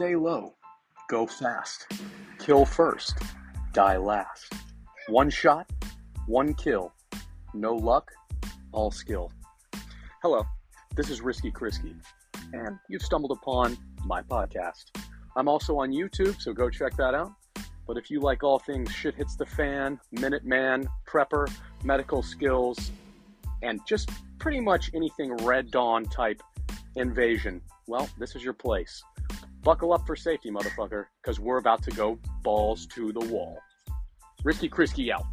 Stay low. Go fast. Kill first. Die last. One shot, one kill. No luck, all skill. Hello, this is Risky Krisky, and you've stumbled upon my podcast. I'm also on YouTube, so go check that out. But if you like all things shit hits the fan, Minuteman, prepper, medical skills, and just pretty much anything Red Dawn type invasion, well, this is your place. Buckle up for safety, motherfucker, because we're about to go balls to the wall. Risky Krisky out.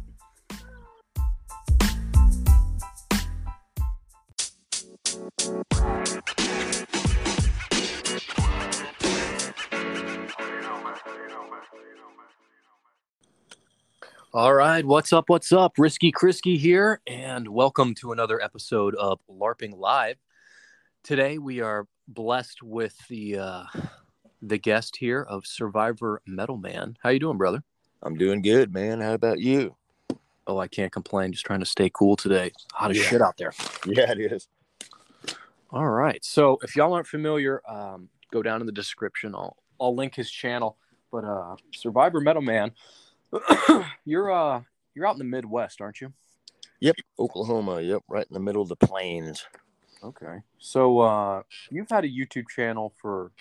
All right, what's up? What's up? Risky Krisky here, and welcome to another episode of LARPing Live. Today we are blessed with the uh, the guest here of Survivor Metal Man. How you doing, brother? I'm doing good, man. How about you? Oh, I can't complain. Just trying to stay cool today. Hot as Yeah. shit out there. Yeah, it is. All right. So if y'all aren't familiar, um, go down in the description. I'll I'll link his channel. But uh, Survivor Metal Man, you're uh you're out in the Midwest, aren't you? Yep, Oklahoma. Yep, right in the middle of the plains. Okay. So uh, you've had a YouTube channel for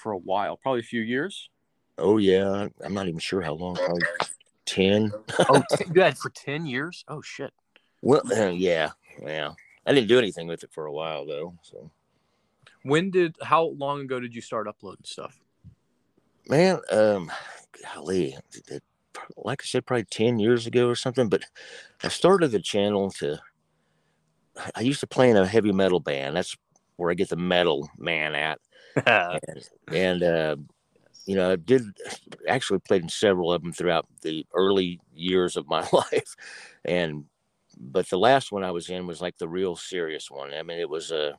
for a while, probably a few years. Oh yeah, I'm not even sure how long. Probably ten. Oh, t- you had for ten years? Oh shit. Well, uh, yeah, yeah. I didn't do anything with it for a while though. So, When did? How long ago did you start uploading stuff? man, um, golly, it, like I said, probably ten years ago or something. But I started the channel to. I used to play in a heavy metal band. That's where I get the metal man at. and, and uh, you know, I did actually played in several of them throughout the early years of my life, and but the last one I was in was like the real serious one. I mean, it was a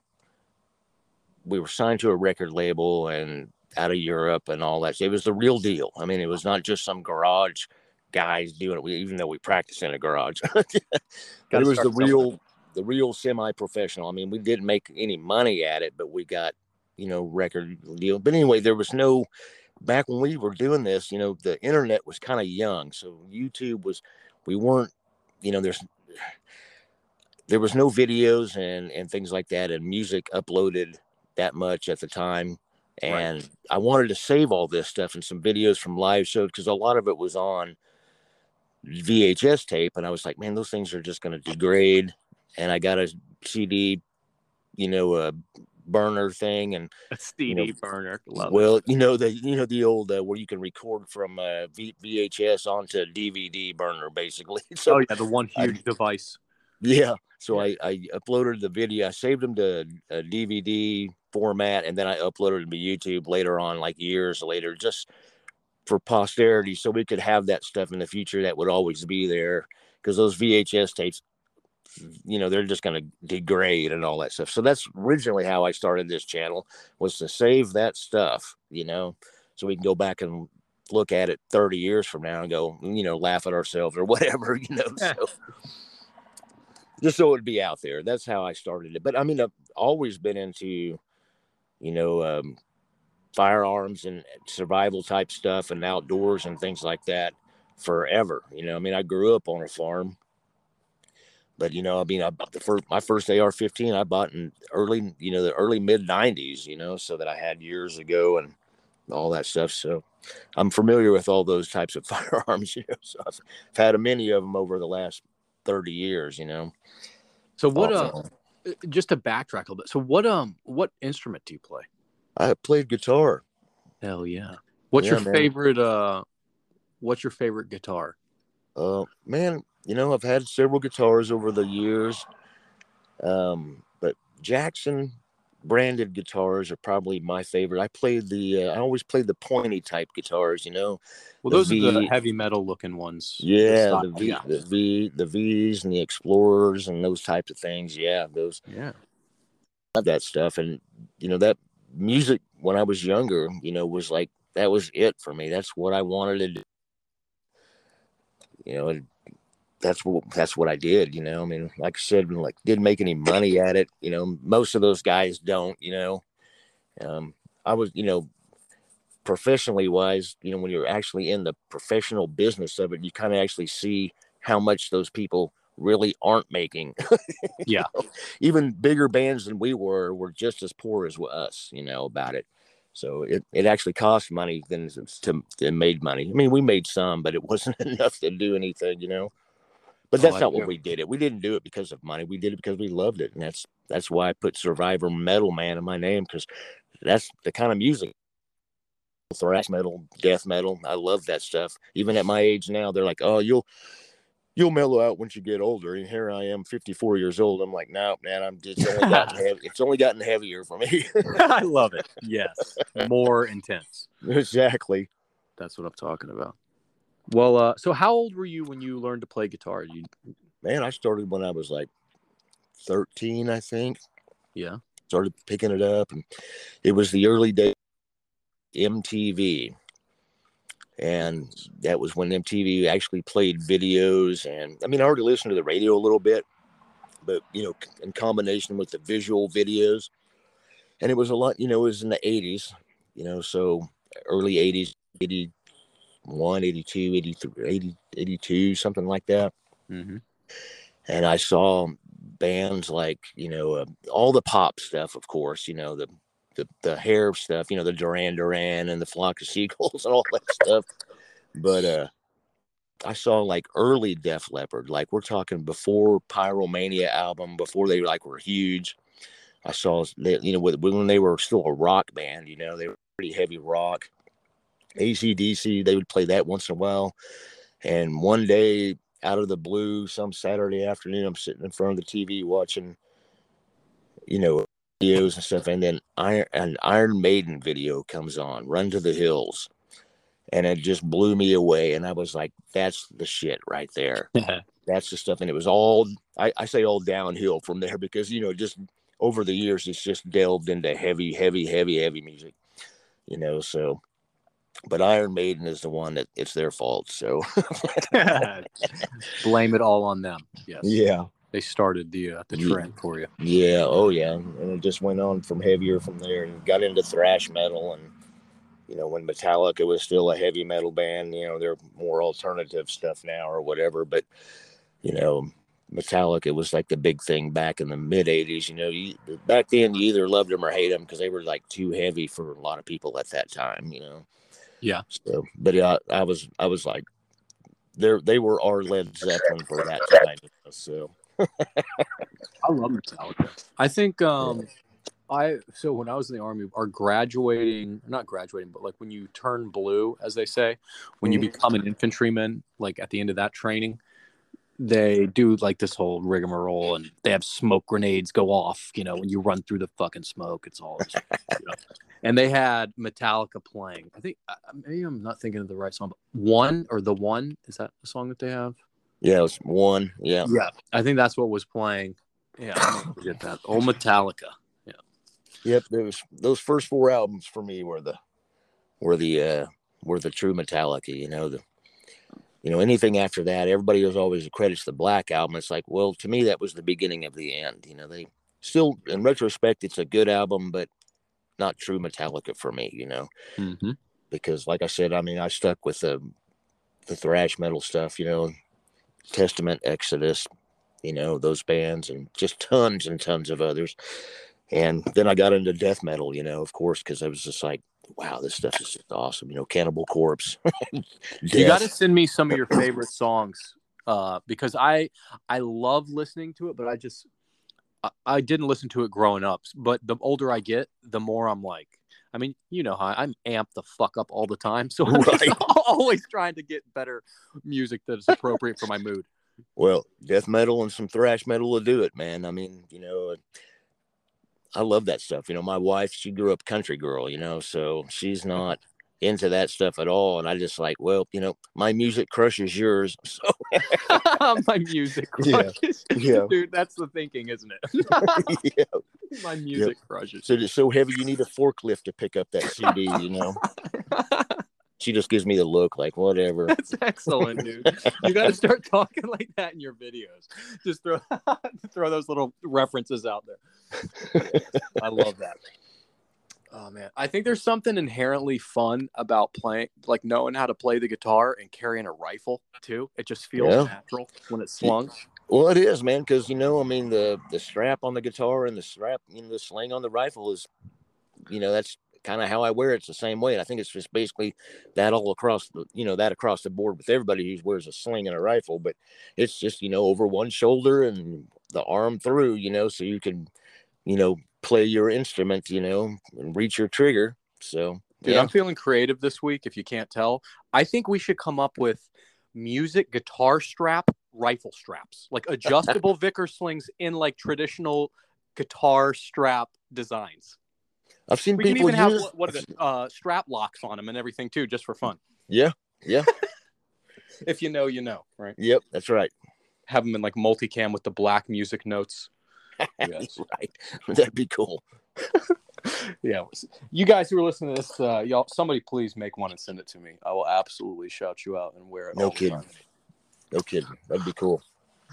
we were signed to a record label and out of Europe and all that. It was the real deal. I mean, it was not just some garage guys doing it. We, even though we practice in a garage, but it was the real, the real semi-professional. I mean, we didn't make any money at it, but we got you know record deal. But anyway, there was no back when we were doing this. You know, the internet was kind of young, so YouTube was. We weren't, you know, there's there was no videos and and things like that, and music uploaded that much at the time. Right. And I wanted to save all this stuff and some videos from live shows because a lot of it was on VHS tape, and I was like, man, those things are just going to degrade. And I got a CD, you know, a burner thing, and A CD know, burner. Love it. well, you know the you know the old uh, where you can record from uh, v- VHS onto DVD burner, basically. So oh yeah, the one I- huge device. yeah, so I I uploaded the video, I saved them to a DVD format, and then I uploaded them to YouTube later on, like years later, just for posterity, so we could have that stuff in the future that would always be there, because those VHS tapes. You know they're just going to degrade and all that stuff. So that's originally how I started this channel was to save that stuff. You know, so we can go back and look at it 30 years from now and go, you know, laugh at ourselves or whatever, you know. So just so it'd be out there. That's how I started it. But I mean, I've always been into, you know, um, firearms and survival type stuff and outdoors and things like that forever. You know, I mean, I grew up on a farm. But you know, I mean, I bought the first my first AR-15 I bought in early, you know, the early mid '90s. You know, so that I had years ago and all that stuff. So I'm familiar with all those types of firearms. You know, so I've, I've had many of them over the last 30 years. You know, So what? Uh, just to backtrack a little bit. So what? Um, what instrument do you play? I played guitar. Hell yeah. What's Yeah, your man. favorite? Uh, what's your favorite guitar? Uh, man, you know, I've had several guitars over the years. Um, but Jackson branded guitars are probably my favorite. I played the, uh, I always played the pointy type guitars, you know. Well, The those are the heavy metal looking ones. Yeah, style, the V, the V, the V's and the Explorers and those types of things. Yeah, those Yeah. that stuff. And you know that music when I was younger, you know, was like that was it for me. That's what I wanted to do. You know, that's what that's what I did. You know, I mean, like I said, like didn't make any money at it. You know, most of those guys don't. You know, um, I was, you know, professionally wise, you know, when you're actually in the professional business of it, you kind of actually see how much those people really aren't making. Yeah. know? Even bigger bands than we were were just as poor as us, you know, about it. So it, it actually cost money than to, to made money. I mean, we made some, but it wasn't enough to do anything, you know. But that's not what we did it. We didn't do it because of money. We did it because we loved it, and that's that's why I put Survivor Metal Man in my name because that's the kind of music thrash metal, death metal. I love that stuff. Even at my age now, they're like, "Oh, you'll you'll mellow out once you get older." And here I am, 54 years old. I'm like, "No, man, I'm just only gotten heavy. It's only gotten heavier for me." I love it. Yes. More intense. exactly. That's what I'm talking about. Well, uh, so how old were you when you learned to play guitar? You, Man, I started when I was like 13, I think. yeah. Started picking it up, and it was the early days of MTV. And that was when MTV actually played videos. And I mean, I already listened to the radio a little bit, but you know, in combination with the visual videos. And it was a lot, you know, it was in the 80s, you know, so early 80s, 81, 82, 83, 80, 82, something like that. Mm-hmm. and I saw bands like you know uh, all the pop stuff, of course, you know the the the hair stuff, you know the Duran Duran and the Flock of Seagulls and all that stuff. But uh, I saw like early Def Leppard, like we're talking before Pyromania album, before they like were huge. I saw they, you know when they were still a rock band, you know they were pretty heavy rock. ACDC, they would play that once in a while. And one day out of the blue some Saturday afternoon. I'm sitting in front of the TV watching, you know, videos and stuff, and then Iron an Iron Maiden video comes on, "Run to the Hills," and it just blew me away. And I was like, "That's the shit right there. That's the stuff." And it was all I, I say all downhill from there because you know just over the years it's just delved into heavy, heavy, heavy, heavy music, you know. So. But Iron Maiden is the one that it's their fault. So Blame it all on them. Yes. yeah, They started the uh, the Yeah. trend for you. Yeah, oh yeah, and it just went on from heavier from there, and got into thrash metal, and you know when Metallica was still a heavy metal band, you know they're more alternative stuff now or whatever, but you know Metallica was like the big thing back in the mid '80s. You know, you, back then you either loved them or hate them because they were like too heavy for a lot of people at that time. You know. Yeah. So, but yeah, I was I was like, they they were our Led Zeppelin for that time. So. I love Metallica. I think um I so when I was in the army, our graduating not graduating, but like when you turn blue, as they say, when you Mhm. become an infantryman, like at the end of that training, they do like this whole rigmarole and they have smoke grenades go off, you know, when you run through the fucking smoke, it's all this, you know. And they had Metallica playing. I think maybe I'm not thinking of the right song, but one or the one is that the song that they have? Yeah, it was one. Yeah. Yeah, I think that's what was playing. Yeah, I forget that. Old Metallica. Yeah. Yep. Was those first four albums for me were the were the uh were the true Metallica, you know, the you know, anything after that, everybody was always credits the black album. It's like, well, to me that was the beginning of the end. You know, they still in retrospect it's a good album, but not true Metallica for me, you know. Mm-hmm. Because like I said, I mean I stuck with the the thrash metal stuff, you know, Testament, Exodus, you know, those bands and just tons and tons of others. And then I got into death metal, you know, of course, because I was just like, wow, this stuff is just awesome. You know, Cannibal Corpse. You got to send me some of your favorite songs uh, because I I love listening to it, but I just I, I didn't listen to it growing up. But the older I get, the more I'm like, I mean, you know how I- I'm amped the fuck up all the time, so I'm Right. always trying to get better music that is appropriate for my mood. Well, death metal and some thrash metal will do it, man. I mean, you know, I love that stuff. You know, my wife, she grew up country girl, you know, so she's not into that stuff at all. And I just like, well, you know, my music crushes yours. So my music Yeah. crushes. Yeah. Dude, that's the thinking, isn't it? yeah. my music crushes. So it's so heavy you need a forklift to pick up that CD, you know. She just gives me the look like whatever. That's excellent, dude. You got to start talking like that in your videos. Just throw throw those little references out there. I love that. Oh man, I think there's something inherently fun about playing, like knowing how to play the guitar and carrying a rifle too. It just feels Yeah. natural when it's slung. Well, it is, man, because you know, I mean, the the strap on the guitar and the strap, you know, the sling on the rifle is, you know, that's kind of how I wear it. It's the same way. And I think it's just basically that all across the, you know, that across the board with everybody who wears a sling and a rifle. But it's just, you know, over one shoulder and the arm through, you know, so you can, you know, play your instrument, you know, and reach your trigger. So Dude, yeah, I'm feeling creative this week. If you can't tell, I think we should come up with music guitar strap rifle straps, like adjustable Vickers slings in like traditional guitar strap designs. I've seen We can people even have what, what uh, strap locks on them and everything too, just for fun. Yeah, yeah, If you know, you know, right? yep, that's right. Have them in like multicam with the black music notes. Yes. right. That'd be cool. yeah. You guys who are listening to this, uh, y'all, somebody please make one and send it to me. I will absolutely shout you out and wear it. No kidding. No kidding. That'd be cool.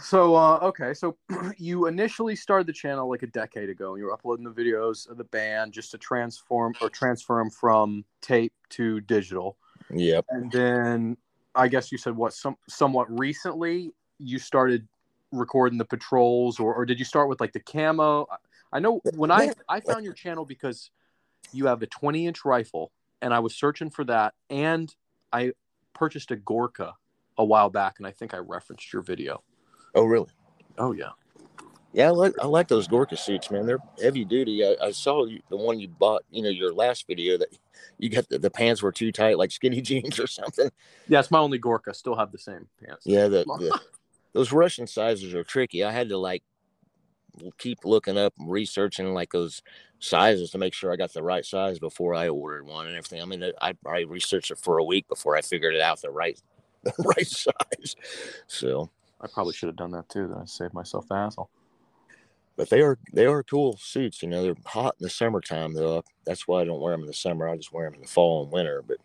So, uh, okay, so you initially started the channel like a decade ago, and you were uploading the videos of the band just to transform or transfer them from tape to digital. Yep. And then I guess you said what some somewhat recently you started recording the patrols, or, or did you start with like the camo? I know when I I found your channel because you have a 20 inch rifle, and I was searching for that, and I purchased a Gorka a while back, and I think I referenced your video. Oh, really? Oh yeah. Yeah, I like I like those Gorka suits, man. They're heavy duty. I, I saw you, the one you bought, you know, your last video that you got the, the pants were too tight, like skinny jeans or something. Yeah, it's my only Gorka. Still have the same pants. Yeah, the, the those Russian sizes are tricky. I had to like keep looking up and researching like those sizes to make sure I got the right size before I ordered one and everything. I mean, I I researched it for a week before I figured it out the right the right size. So, I probably should have done that too. Then I saved myself the hassle. but they are they are cool suits. You know, they're hot in the summertime though. That's why I don't wear them in the summer. I just wear them in the fall and winter. But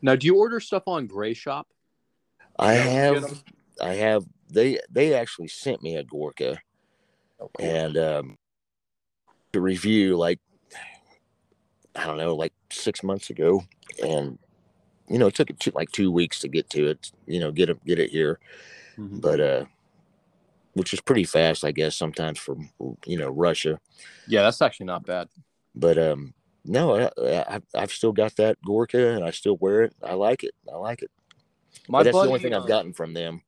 Now, do you order stuff on Gray Shop? I Yeah, get have 'em. I have they they actually sent me a Gorka and um to review like I don't know like six months ago and you know it took it two, like two weeks to get to it you know get it get it here Mhm. but uh which is pretty fast I guess sometimes from you know Russia Yeah, that's actually not bad. but um no I, I I've still got that Gorka and I still wear it I like it I like it My but that's buddy, the only thing I've gotten from them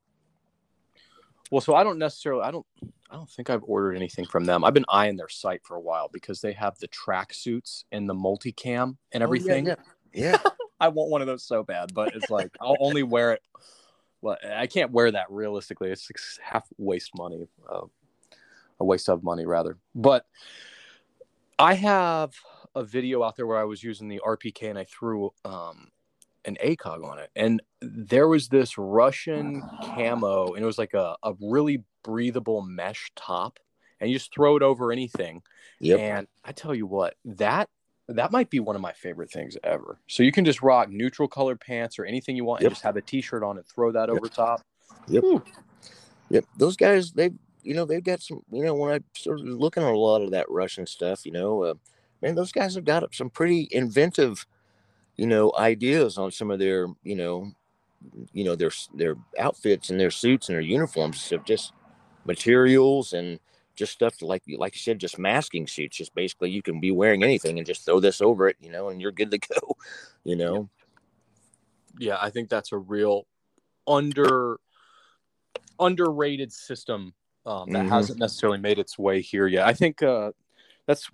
Well, so I don't necessarily. I don't. I don't think I've ordered anything from them. I've been eyeing their site for a while because they have the track suits and the multicam and Oh, yeah, everything. yeah. yeah I want one of those so bad, but it's like I'll only wear it. Well, I can't wear that realistically. It's like half waste money, uh, a waste of money rather. But I have a video out there where I was using the RPK and I threw um, an ACOG on it, and there was this Russian camo, and it was like a, a really breathable mesh top, and you just throw it over anything. yep And I tell you what, that that might be one of my favorite things ever. So you can just rock neutral colored pants or anything you want Yep. and just have a t-shirt on and throw that Yep. over top. Yep. Whew. Yep, those guys, they, you know, they've got some. You know, when I started looking at a lot of that Russian stuff, you know, uh, man, those guys have got some pretty inventive, you know, ideas on some of their, you know, you know, their their outfits and their suits and their uniforms of just materials and just stuff like like you said, just masking suits. Just basically, you can be wearing anything and just throw this over it, you know, and you're good to go. You know, Yeah, I think that's a real under underrated system um, that Mhm. hasn't necessarily made its way here yet. I think uh, that's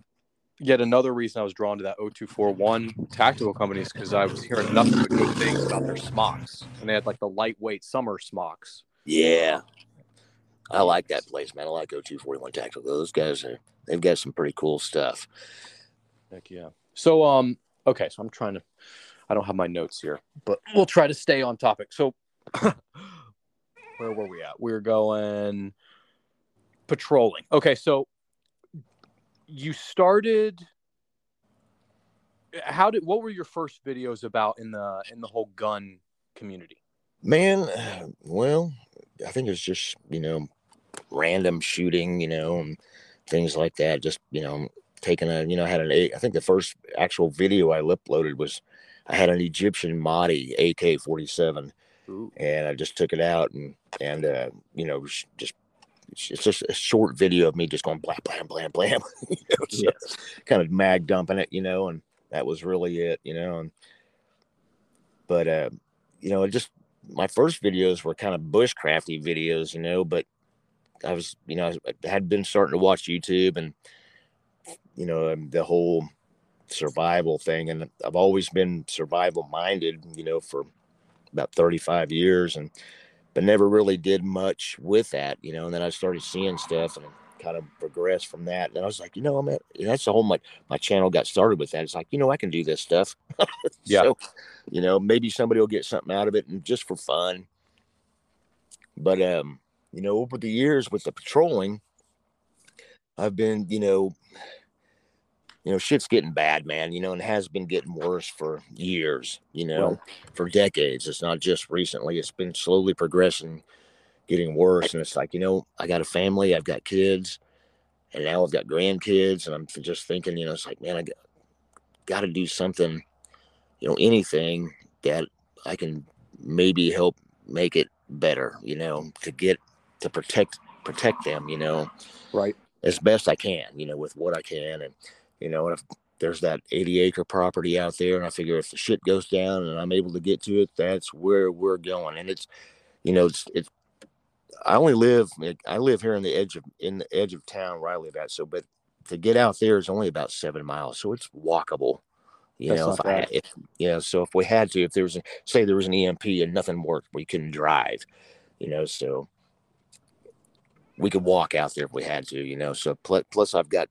yet another reason I was drawn to that 0241 tactical companies because I was hearing nothing but good things about their smocks, and they had like the lightweight summer smocks. Yeah. I like that place, man. I like 0241 Tactical. Those guys are they've got some pretty cool stuff. Heck yeah. So um okay, so I'm trying to I don't have my notes here, but we'll try to stay on topic. So where were we at? We were going patrolling. Okay, so you started how did what were your first videos about in the in the whole gun community? Man, well, I think it's just, you know, random shooting, you know, and things like that. Just, you know, taking a, you know, I had an, I think the first actual video I uploaded was I had an Egyptian Maadi AK 47 and I just took it out and, and, uh, you know, just, it's just a short video of me just going blam, blam, blam, blam, you know, so Yes. kind of mag dumping it, you know, and that was really it, you know, and, but, uh, you know, it just, my first videos were kind of bushcrafty videos, you know, but I was, you know, I had been starting to watch YouTube and, you know, the whole survival thing. And I've always been survival minded, you know, for about 35 years and, but never really did much with that, you know, and then I started seeing stuff and kind of progressed from that. And I was like, you know, I'm at, that's the whole, my, my channel got started with that. It's like, you know, I can do this stuff. Yeah. So, you know, maybe somebody will get something out of it and just for fun. But, um, you know, over the years with the patrolling, I've been, you know, you know, shit's getting bad, man, you know, and has been getting worse for years, you know, for decades. It's not just recently, it's been slowly progressing, getting worse. And it's like, you know, I got a family, I've got kids, and now I've got grandkids. And I'm just thinking, you know, it's like, man, I got, got to do something, you know, anything that I can maybe help make it better, you know, to get to protect protect them, you know, Right. as best I can, you know, with what I can. And, you know, if there's that 80 acre property out there, and I figure if the shit goes down and I'm able to get to it, that's where we're going. And it's, you know, it's, it's, I only live, I live here in the edge of, in the edge of town where I live at. So, but to get out there is only about seven miles. So it's walkable. You That's know, if I, if, you know, so if we had to, if there was, a, say there was an EMP and nothing worked, we couldn't drive, you know, so we could walk out there if we had to, you know. So plus, plus I've got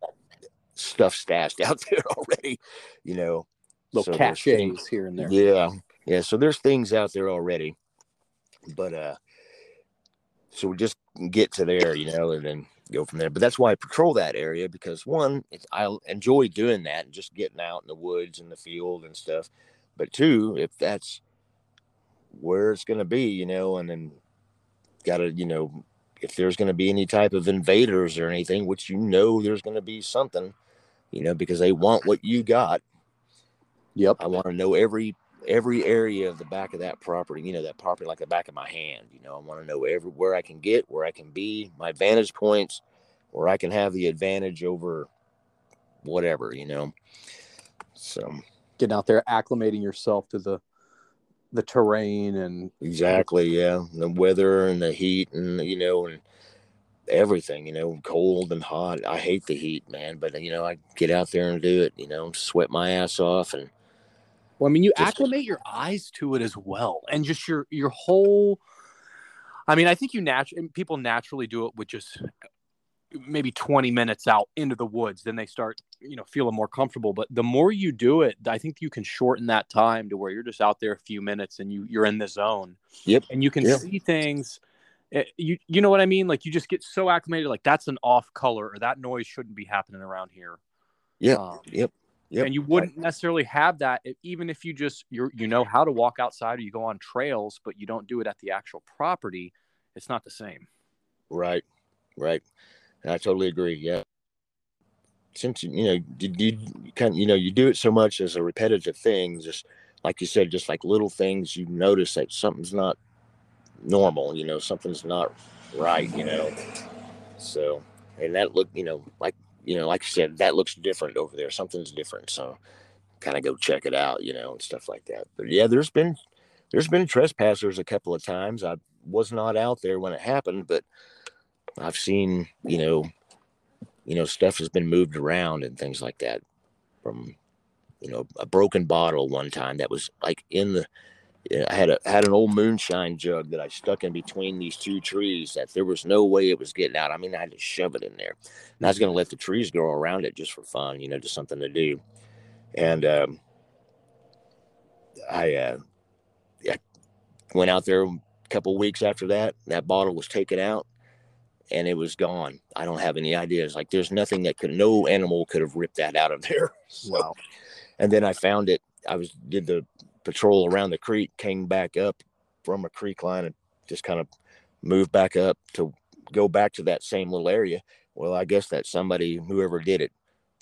stuff stashed out there already, you know. Little so cachets here and there. Yeah, yeah. So there's things out there already, but uh, so we just get to there, you know, and then go from there. But that's why I patrol that area because one, it's, I enjoy doing that and just getting out in the woods and the field and stuff. But two, if that's where it's going to be, you know, and then got to, you know, if there's going to be any type of invaders or anything, which you know there's going to be something, you know, because they want what you got. Yep. I want to know every every area of the back of that property, you know, that property like the back of my hand. You know, I want to know everywhere I can get, where I can be, my vantage points, where I can have the advantage over whatever, you know. So Getting out there, acclimating yourself to the the terrain and exactly, yeah. The weather and the heat and you know and everything, you know, cold and hot. I hate the heat, man, but you know, I get out there and do it, you know, sweat my ass off and Well, I mean, you Just- acclimate your eyes to it as well, and just your your whole. I mean, I think you naturally people naturally do it with just maybe 20 minutes out into the woods then they start you know feeling more comfortable but the more you do it i think you can shorten that time to where you're just out there a few minutes and you you're in the zone Yep. and you can Yep. see things eh, you you know what i mean like you just get so acclimated like that's an off color or that noise shouldn't be happening around here Yeah. Um, Yep. Yep. and you wouldn't necessarily have that even if you just you you know how to walk outside or you go on trails but you don't do it at the actual property it's not the same Right, right. And I totally agree. Yeah. Since you know, did you kind you know you do it so much as a repetitive thing, just like you said, just like little things you notice that something's not normal. You know, something's not right. You know, so and that look, you know, like you know, like you said, that looks different over there. Something's different. So kind of go check it out. You know, and stuff like that. But yeah, there's been there's been trespassers a couple of times. I was not out there when it happened, but I've seen, you know, you know, stuff has been moved around and things like that. From, you know, a broken bottle one time that was like in the. I had a had an old moonshine jug that I stuck in between these two trees that there was no way it was getting out. I mean, I had to shove it in there, and I was going to let the trees grow around it just for fun, you know, just something to do. And um, I, uh, I went out there a couple weeks after that. That bottle was taken out and it was gone. I don't have any ideas. Like there's nothing that could no animal could have ripped that out of there. So, wow and then I found it. I was did the patrol around the creek, came back up from a creek line and just kind of moved back up to go back to that same little area. Well, I guess that somebody, whoever did it,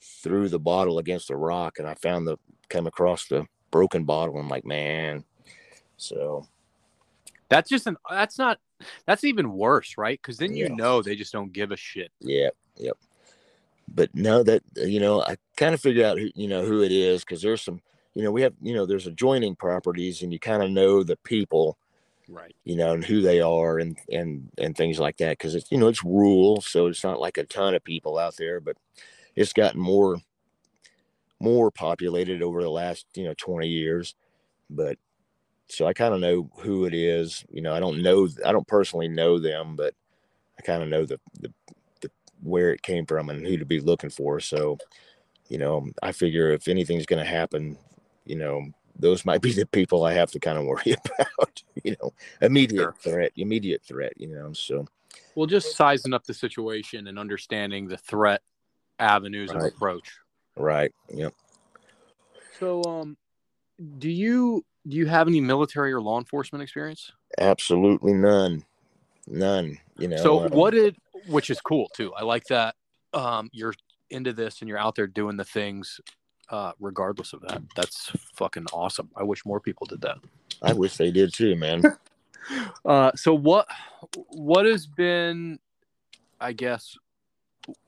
threw the bottle against a rock and I found the came across the broken bottle. I'm like, man. So That's just an that's not that's even worse, right? Because then you know they just don't give a shit. yeah, yep. But no, that uh, you know, I kind of figure out who you know who it is because there's some, you know, we have you know, there's adjoining properties and you kind of know the people, Right. you know, and who they are and and and things like that because it's you know it's rural, so it's not like a ton of people out there, but it's gotten more more populated over the last you know 20 years but so i kind of know who it is you know i don't know i don't personally know them but i kind of know the, the the where it came from and who to be looking for so you know i figure if anything's going to happen you know those might be the people i have to kind of worry about you know immediate Sure. threat immediate threat you know so Well, just sizing up the situation and understanding the threat avenues of approach. right yep So, um, do you do you have any military or law enforcement experience? absolutely none none you know so, um, what did which is cool too. I like that um, you're into this and you're out there doing the things uh, regardless of that. That's fucking awesome. I wish more people did that. i wish they did too man Uh, so what what has been, I guess,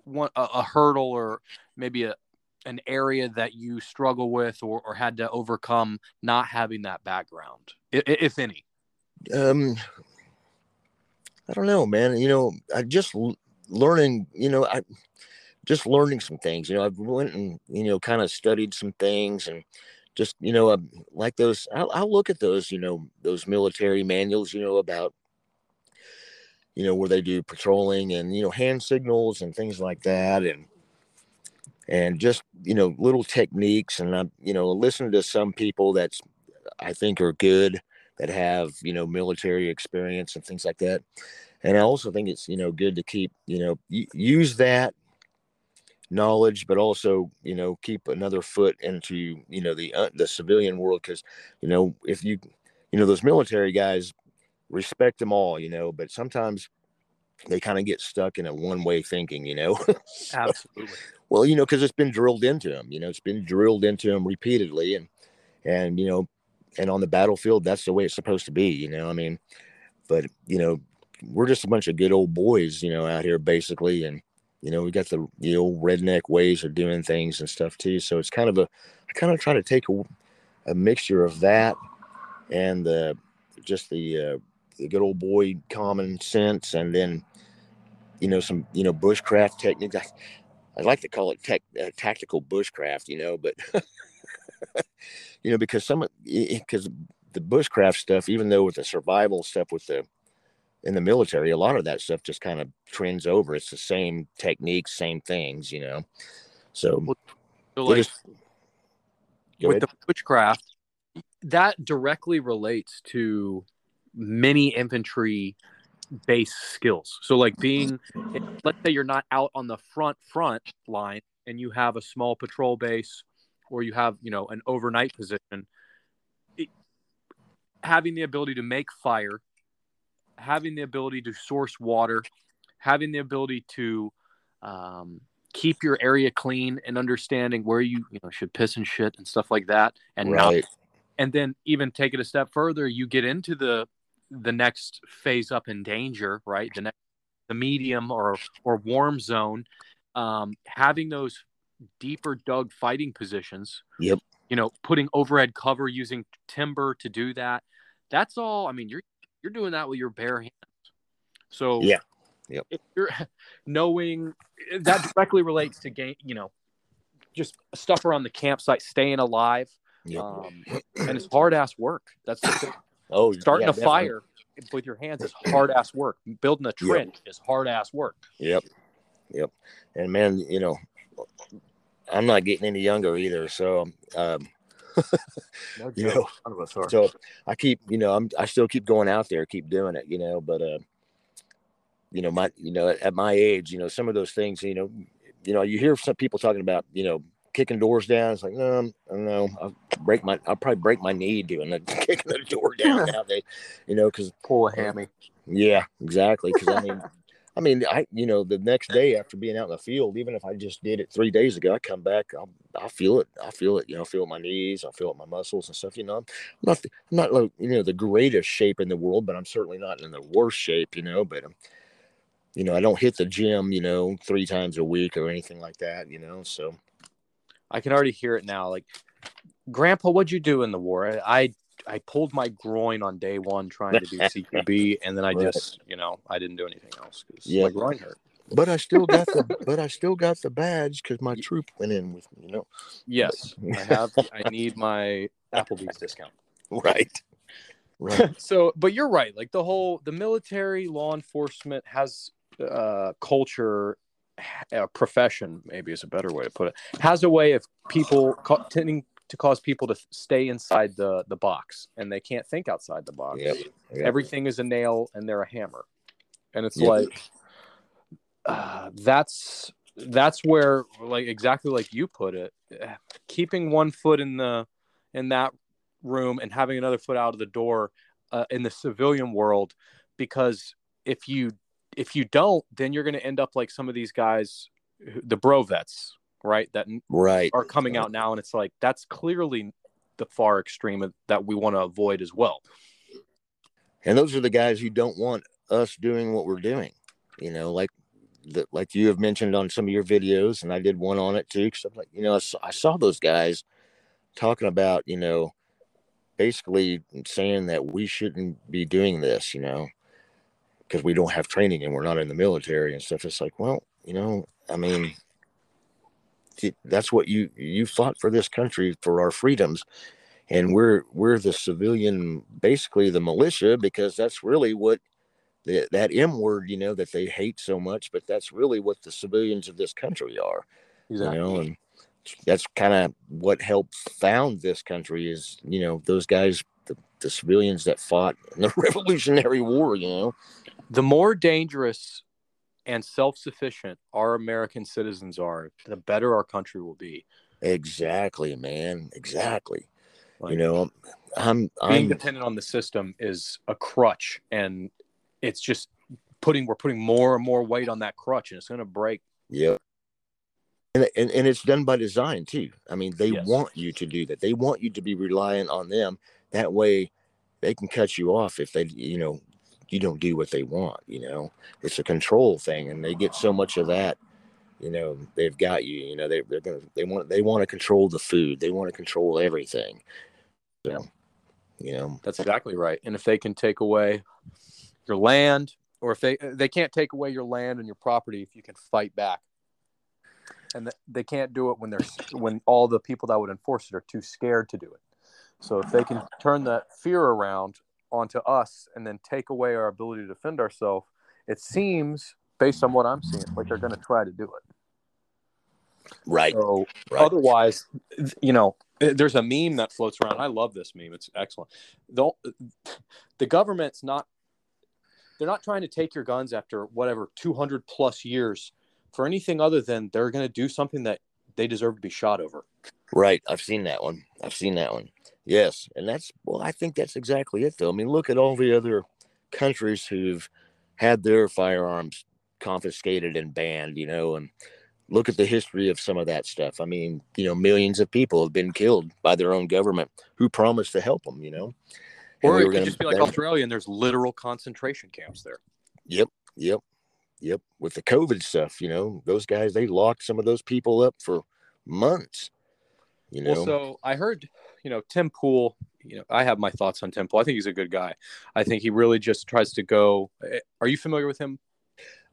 one a, a hurdle or maybe a an area that you struggle with or, or had to overcome not having that background, if, if any. um i don't know man you know i just learning you know i just learning some things you know i went and you know kind of studied some things and just you know um, like those I'll, I'll look at those you know those military manuals you know about you know where they do patrolling and you know hand signals and things like that and and just you know little techniques and i you know listen to some people that's i think are good that have you know military experience and things like that and i also think it's you know good to keep you know use that knowledge but also you know keep another foot into you know the uh, the civilian world because you know if you you know those military guys respect them all you know but sometimes they kind of get stuck in a one way thinking you know So- Absolutely. Well, you know, because it's been drilled into them. You know, it's been drilled into them repeatedly, and and you know, and on the battlefield, that's the way it's supposed to be. You know, I mean, but you know, we're just a bunch of good old boys, you know, out here basically, and you know, we got the the old redneck ways of doing things and stuff too. So it's kind of a, I kind of try to take a, a mixture of that and the just the uh, the good old boy common sense, and then you know some you know bushcraft techniques. I'd like to call it tech, uh, tactical bushcraft, you know, but you know because some because the bushcraft stuff, even though with the survival stuff with the in the military, a lot of that stuff just kind of trends over. It's the same techniques, same things, you know. So So like Go with ahead. the bushcraft, that directly relates to many infantry base skills. So like being let's say you're not out on the front front line and you have a small patrol base or you have, you know, an overnight position, it, having the ability to make fire, having the ability to source water, having the ability to um, keep your area clean and understanding where you you know should piss and shit and stuff like that and not and then even take it a step further you get into the the next phase up in danger right the next the medium or or warm zone um, having those deeper dug fighting positions Yep. you know putting overhead cover using timber to do that that's all i mean you're you're doing that with your bare hands so Yeah. Yep. if you're knowing that directly relates to game you know just stuff around the campsite staying alive Yep. um, and it's hard ass work. That's the thing. Oh, starting yeah, a definitely. fire with your hands is hard ass work. Building a trench is hard ass work. Yep. Yep. And man, you know, I'm not getting any younger either. So, um, you know, of so I keep, you know, I'm, I still keep going out there, keep doing it, you know, but, uh, you know, my, you know, at my age, you know, some of those things, you know, you know, you hear some people talking about, you know, kicking doors down. It's like, no, I don't know. I'll break my, I'll probably break my knee doing the kicking the door down nowadays, you know, cause poor hammy. yeah, exactly. Cause I mean, I mean, I you know the next day after being out in the field, even if I just did it three days ago, I come back, I'll, I feel it. I feel it. You know, I feel it my knees. I feel it my muscles and stuff. You know, I'm not the, I'm not like you know the greatest shape in the world, but I'm certainly not in the worst shape. You know, but I'm, you know, I don't hit the gym. You know, three times a week or anything like that. You know, so I can already hear it now. Like, Grandpa, what'd you do in the war? I I pulled my groin on day one trying to do CQB, and then I Right. just, you know, I didn't do anything else because Yeah. my groin hurt. but I still got the but I still got the badge because my troop went in with me. You know, Yes, I have. I need my Applebee's discount. right, right, so, but you're right. Like the whole the military law enforcement has uh, culture, a profession maybe is a better way to put it. Has a way of people ca- tending to cause people to stay inside the the box, and they can't think outside the box. Yep, yep. Everything is a nail, and they're a hammer, and it's Yep. like uh, that's that's where like exactly like you put it keeping one foot in the in that room and having another foot out of the door uh, in the civilian world because if you if you don't then you're going to end up like some of these guys the bro vets right that right. are coming out now and it's like that's clearly the far extreme that we want to avoid as well And those are the guys who don't want us doing what we're doing. You know, like the, like you have mentioned on some of your videos, and I did one on it too. Because I'm like, you know, I saw, I saw those guys talking about, you know, basically saying that we shouldn't be doing this, you know, because we don't have training and we're not in the military and stuff. It's like, well, you know, I mean, that's what you you fought for this country for our freedoms and we're we're the civilian basically the militia because that's really what the, that m word you know that they hate so much but that's really what the civilians of this country are you know and that's kind of what helped found this country is you know those guys the, the civilians that fought in the revolutionary war you know the more dangerous and self-sufficient our american citizens are the better our country will be exactly man exactly Like, you know i'm being i'm dependent on the system is a crutch and it's just putting we're putting more and more weight on that crutch and it's going to break Yeah. And, and, and it's done by design too. I mean, they Yes. want you to do that. They want you to be reliant on them. That way they can cut you off if they, you know, you don't do what they want, you know, it's a control thing and they get so much of that, you know, they've got you, you know, they, they're to, they want, they want to control the food. They want to control everything. So, you know, that's exactly right and if they can take away your land or if they uh, they can't take away your land and your property if you can fight back and they can't do it when they're when all the people that would enforce it are too scared to do it so if they can turn that fear around onto us and then take away our ability to defend ourselves it seems based on what i'm seeing like they're going to try to do it right. so Right. otherwise you know eh, there's a meme that floats around i love this meme it's excellent the, the government's not they're not trying to take your guns after whatever 200 plus years for anything other than they're going to do something that they deserve to be shot over Right. I've seen that one. I've seen that one. Yes. And that's, well, I think that's exactly it, though. I mean, look at all the other countries who've had their firearms confiscated and banned, you know, and look at the history of some of that stuff. I mean, you know, millions of people have been killed by their own government who promised to help them, you know. And or it could gonna- just be like that- australia and there's literal concentration camps there Yep. Yep. Yep. With the COVID stuff, you know, those guys, they locked some of those people up for months, you know. Well, so I heard, you know, Tim Pool. You know, I have my thoughts on Tim Pool. I think he's a good guy. I think he really just tries to go. eh, Are you familiar with him?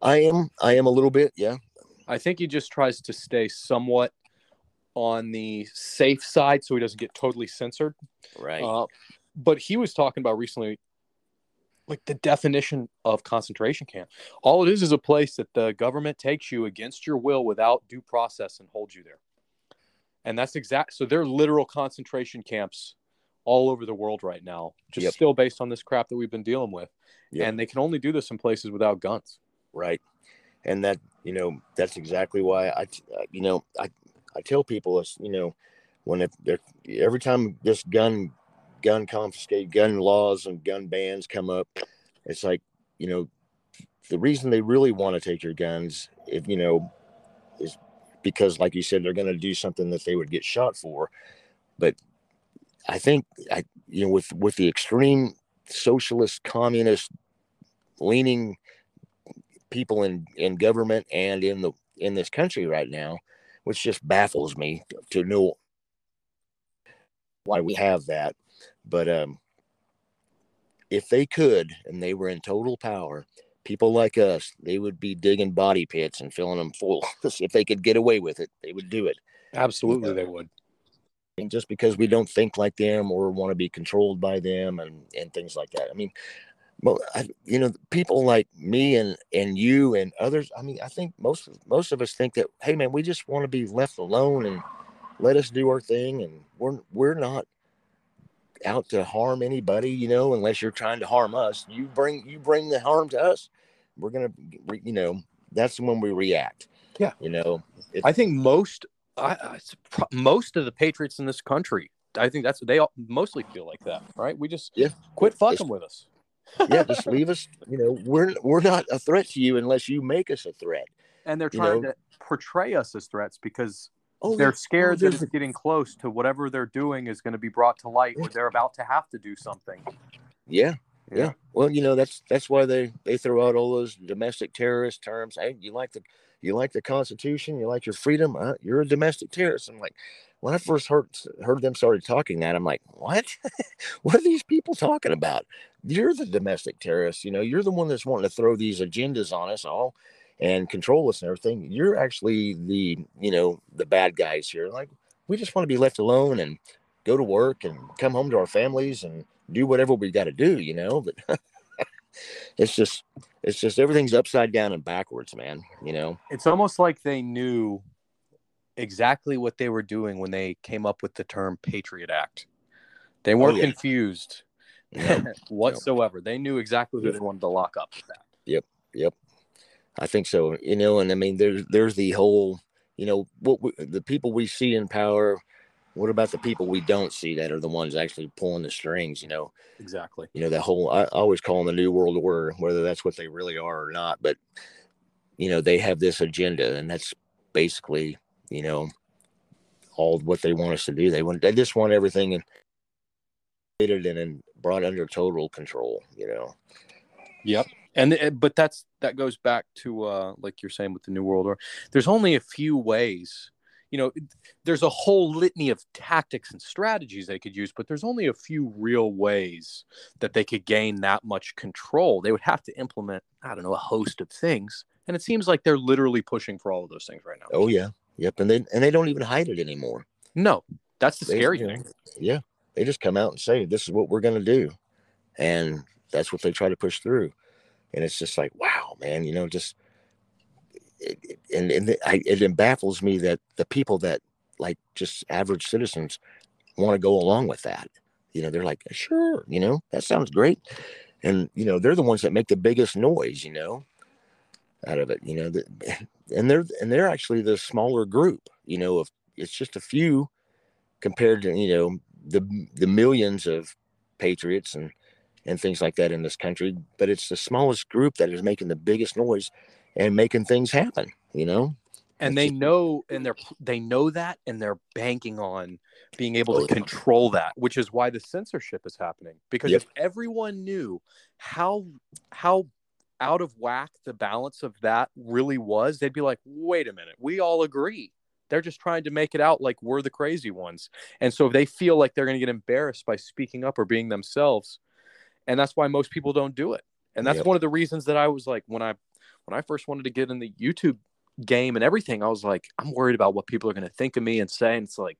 I am, I am a little bit, yeah. I think he just tries to stay somewhat on the safe side so he doesn't get totally censored. Right. Uh, but he was talking about recently, like the definition of concentration camp. All it is is a place that the government takes you against your will without due process and holds you there. And that's exact. So they're literal concentration camps all over the world right now, just Yep. still based on this crap that we've been dealing with. Yep. And they can only do this in places without guns. right and that you know that's exactly why i uh, you know i i tell people it's you know when if if- every time this gun gun confiscate gun laws and gun bans come up it's like you know the reason they really want to take your guns, if you know, is because, like you said, they're going to do something that they would get shot for. But I think, I you know, with with the extreme socialist, communist leaning people in in government and in the in this country right now, which just baffles me to know why we have that. But um, if they could and they were in total power, people like us, they would be digging body pits and filling them full. if they could get away with it, they would do it. Absolutely, they would. And just because we don't think like them or want to be controlled by them and, and things like that. I mean, well, I, you know, people like me and and you and others. I mean, I think most most of us think that, hey, man, we just want to be left alone and let us do our thing, and we're we're not out to harm anybody, you know, unless you're trying to harm us. You bring you bring the harm to us, we're gonna, you know, that's when we react. Yeah, you know, I think most, I, most of the patriots in this country, I think that's they all mostly feel like that, right? We just yeah quit fucking with us. yeah, just leave us. You know, we're we're not a threat to you unless you make us a threat. And they're trying you know? to portray us as threats because oh, they're oh, scared oh, that it's getting close to whatever they're doing is going to be brought to light or they're about to have to do something yeah, yeah. Well you know that's that's why they they throw out all those domestic terrorist terms. Hey you like the you like the constitution? You like your freedom? Uh, you're a domestic terrorist. I'm like when i first heard heard them started talking that i'm like what? What are these people talking about? You're the domestic terrorist. You know you're the one that's wanting to throw these agendas on us all and control us and everything. You're actually the you know the bad guys here. Like we just want to be left alone and go to work and come home to our families and do whatever we got to do you know but it's just it's just everything's upside down and backwards man you know it's almost like they knew exactly what they were doing when they came up with the term patriot act they oh, weren't oh, yeah. confused no. whatsoever no. they knew exactly who they wanted to lock up that yep yep I think so. You know, and I mean, there's there's the whole, you know, what we, the people we see in power. What about the people we don't see that are the ones actually pulling the strings? You know, exactly. You know, that whole I, I always call them the new world order, whether that's what they really are or not. But you know, they have this agenda, and that's basically, you know, all what they want us to do. They want they just want everything and and brought under total control. You know. Yep and eh, but that's that goes back to uh like you're saying with the new world order there's only a few ways you know there's a whole litany of tactics and strategies they could use but there's only a few real ways that they could gain that much control. They would have to implement i don't know a host of things and it seems like they're literally pushing for all of those things right now. Oh yeah. Yep and they and they don't even hide it anymore. No that's the they, scary thing. Yeah they just come out and say this is what we're going to do and that's what they try to push through. And it's just like wow man you know just it, and and it, I, it baffles me that the people that like just average citizens want to go along with that you know they're like sure you know that sounds great and you know they're the ones that make the biggest noise you know out of it you know the, and they're and they're actually the smaller group you know if it's just a few compared to you know the the millions of patriots and and things like that in this country. But it's the smallest group that is making the biggest noise and making things happen, you know? And they just, know, and they're, they know that, and they're banking on being able to oh, control that, which is why the censorship is happening. Because yep. if everyone knew how, how out of whack the balance of that really was, they'd be like, wait a minute, we all agree. They're just trying to make it out like we're the crazy ones. And so if they feel like they're going to get embarrassed by speaking up or being themselves, and that's why most people don't do it and that's yep. one of the reasons that i was like when i when i first wanted to get in the youtube game and everything i was like i'm worried about what people are going to think of me and say. And it's like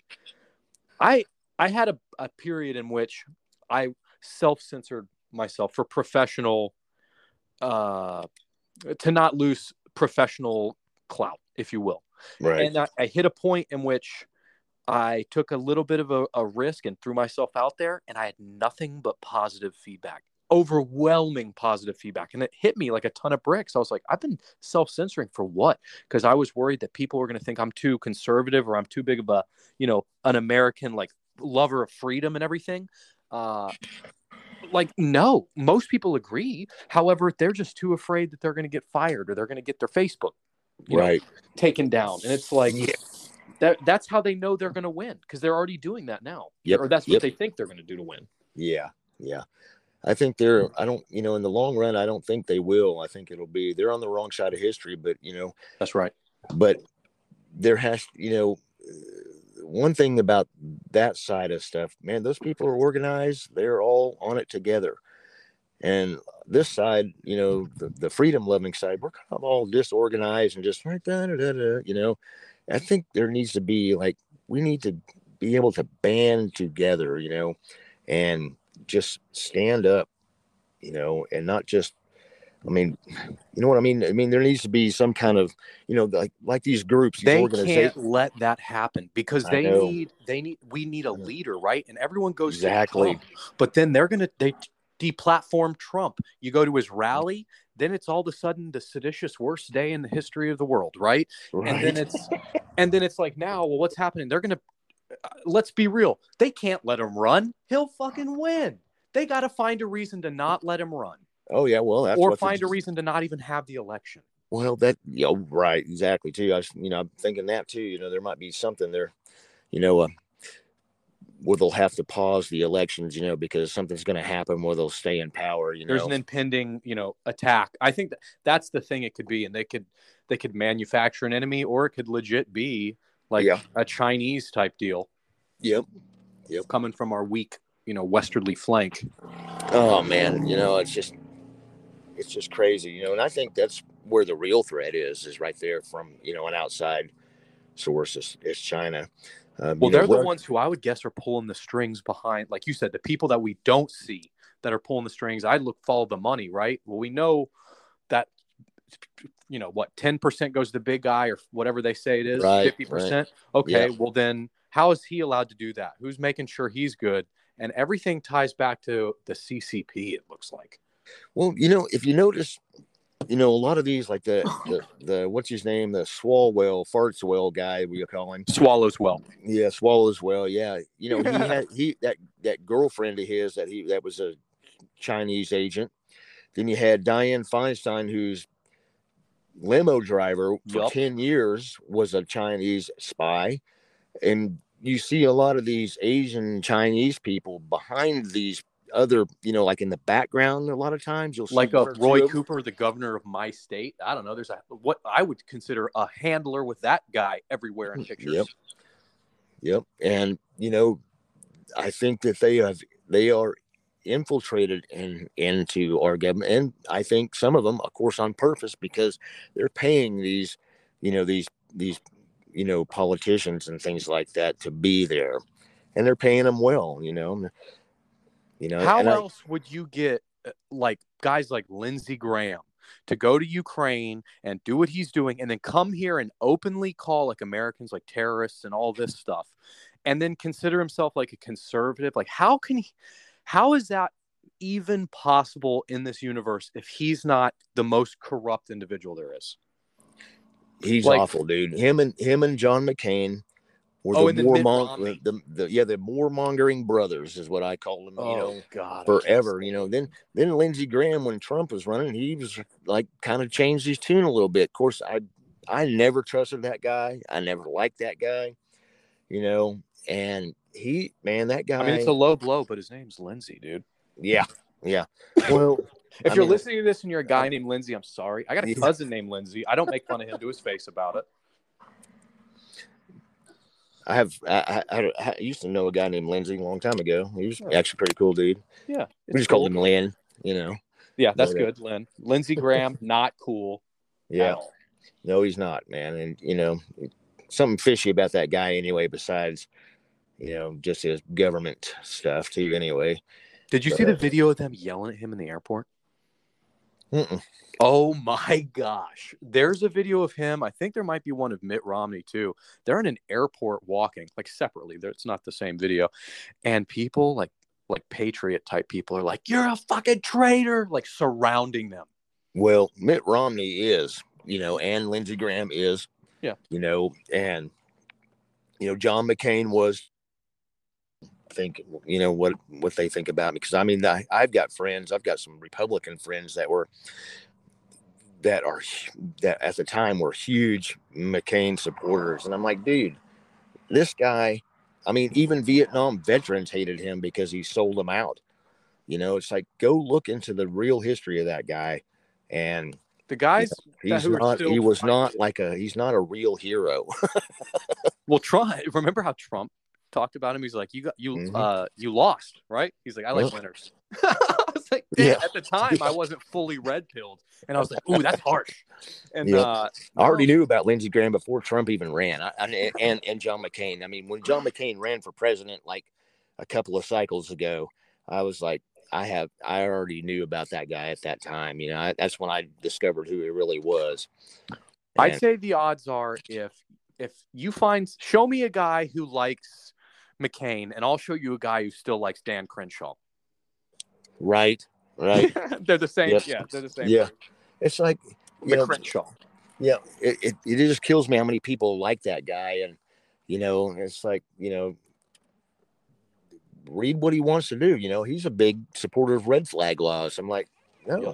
i i had a, a period in which i self-censored myself for professional uh to not lose professional clout if you will. Right. And I, I hit a point in which I took a little bit of a, a, risk and threw myself out there, and I had nothing but positive feedback, overwhelming positive feedback. And it hit me like a ton of bricks. I was like, I've been self censoring for what? Because I was worried that people were going to think I'm too conservative or I'm too big of a, you know, an American like lover of freedom and everything. Uh, like no most people agree however they're just too afraid that they're going to get fired or they're going to get their facebook you know, right. taken down and it's like Yeah. that that's how they know they're going to win because they're already doing that now Yep, or that's what yep. they think they're going to do to win Yeah, yeah. I think they're. I don't. You know, in the long run, I don't think they will. I think it'll be. They're on the wrong side of history, but you know, that's right but there has. You know, one thing about that side of stuff, man, those people are organized. They're all on it together, and this side, you know, the, the freedom loving side, we're kind of all disorganized and just like da, da, da, da, you know. I think there needs to be like we need to be able to band together, you know, and just stand up, you know, and not just I mean, you know what I mean? I mean, there needs to be some kind of, you know, like like these groups, these they organizations. can't let that happen because they need they need we need a leader right and everyone goes to Exactly. But then they're going to they deplatform trump you go to his rally then it's all of a sudden the seditious worst day in the history of the world right and then it's and then it's like now well what's happening they're gonna let's be real they can't let him run he'll fucking win they got to find a reason to not let him run Oh yeah, well, that's or find a reason to not even have the election Well, that yeah, right, exactly too. I was, you know, I'm thinking that too. You know, there might be something there, you know, uh, where they'll have to pause the elections, you know, because something's going to happen where they'll stay in power. You know, there's an impending you know attack i think that that's the thing it could be and they could they could manufacture an enemy or it could legit be like Yeah. a chinese type deal yep. Yep. Coming from our weak you know westerly flank Oh man, you know, it's just, it's just crazy, you know, and I think that's where the real threat is, is right there from you know an outside source is, is China. Um, well they're the ones who i would guess are pulling the strings behind like you said the people that we don't see that are pulling the strings i look follow the money right well we know you know what 10% goes to the big guy or whatever they say it is Right, 50% okay Yeah. well then how is he allowed to do that who's making sure he's good and everything ties back to the ccp it looks like Well, you know, if you notice, you know, a lot of these, like the the, the what's his name, the Swalwell Fartswell guy, we call him. swallows well Yeah, Swallows well. Yeah, you know, he had he that that girlfriend of his that he that was a Chinese agent. Then you had Dianne Feinstein, who's limo driver for Yup. ten years, was a Chinese spy, and you see a lot of these Asian Chinese people behind these other, you know, like in the background. A lot of times you'll see like a or two roy cooper the governor of my state i don't know there's a what i would consider a handler with that guy everywhere in mm, pictures Yep. Yep. And you know, I think that they have they are infiltrated in into our government and I think some of them, of course, on purpose because they're paying these, you know, these these, you know, politicians and things like that to be there. And they're paying them well, you know. You know, How and I- else would you get uh, like guys like Lindsey Graham to go to Ukraine and do what he's doing and then come here and openly call like Americans like terrorists and all this stuff and then consider himself like a conservative? Like how can he how is that even possible in this universe if he's not the most corrupt individual there is? he's like- awful, dude. Him and him and John McCain were Oh, the and then Mitt warmong- Romney. the, the yeah, the warmongering brothers is what I call them, you oh, know. Oh, God. Forever. You know, then then Lindsey Graham, when Trump was running, he was like kind of changed his tune a little bit. Of course, I I never trusted that guy. I never liked that guy. You know, and he man, that guy. I mean, it's a low blow, but his name's Lindsay, dude. yeah, yeah. Well, If I you're mean- listening to this and you're a guy named Lindsay, I'm sorry. I got a Yeah. cousin named Lindsay. I don't make fun of him to his face about it. I have I, I, I- I used to know a guy named Lindsey a long time ago. He was Oh. actually pretty cool dude. Yeah. We it's just called him Lynn. You know. Yeah, that's But, uh, good, Lynn. Lindsey Graham, not cool. at Yeah. all. No, he's not, man. And you know, something fishy about that guy anyway. Besides, you know, just his government stuff too. Anyway. Did you see the uh, video of them yelling at him in the airport? Mm-mm. Oh my gosh. There's a video of him. I think there might be one of Mitt Romney too. They're in an airport walking, like separately. There- It's not the same video. And people like like patriot type people are like, You're a fucking traitor, like surrounding them. Well, Mitt Romney is, you know, and Lindsey Graham is, Yeah. you know, and you know, John McCain was think you know what what they think about me because I mean I, I've got friends I've got some Republican friends that were that are that at the time were huge McCain supporters and I'm like dude this guy I mean even Vietnam veterans hated him because he sold them out. You know it's like go look into the real history of that guy and the guys you know, he's not he was not like a he's not a real hero. Well try remember how Trump talked about him. He's like, "You got you mm-hmm. uh you lost, right?" He's like, "I like winners." I was like, yeah. At the time, I wasn't fully red pilled, and I was like, "Ooh, that's harsh." And uh, I already knew about Lindsey Graham before Trump even ran, I, I, and and John McCain. I mean, when John McCain ran for president, like a couple of cycles ago, I was like, I have I already knew about that guy at that time. You know, I, that's when I discovered who he really was. And, I'd say the odds are if if you find show me a guy who likes McCain, and I'll show you a guy who still likes Dan Crenshaw. Right, right. they're the same. Yep. Yeah, they're the same. Yeah, it's like the know, Crenshaw. Yeah, it, it, it just kills me how many people like that guy, and you know, it's like you know, read what he wants to do. You know, he's a big supporter of red flag laws. I'm like, no, yeah.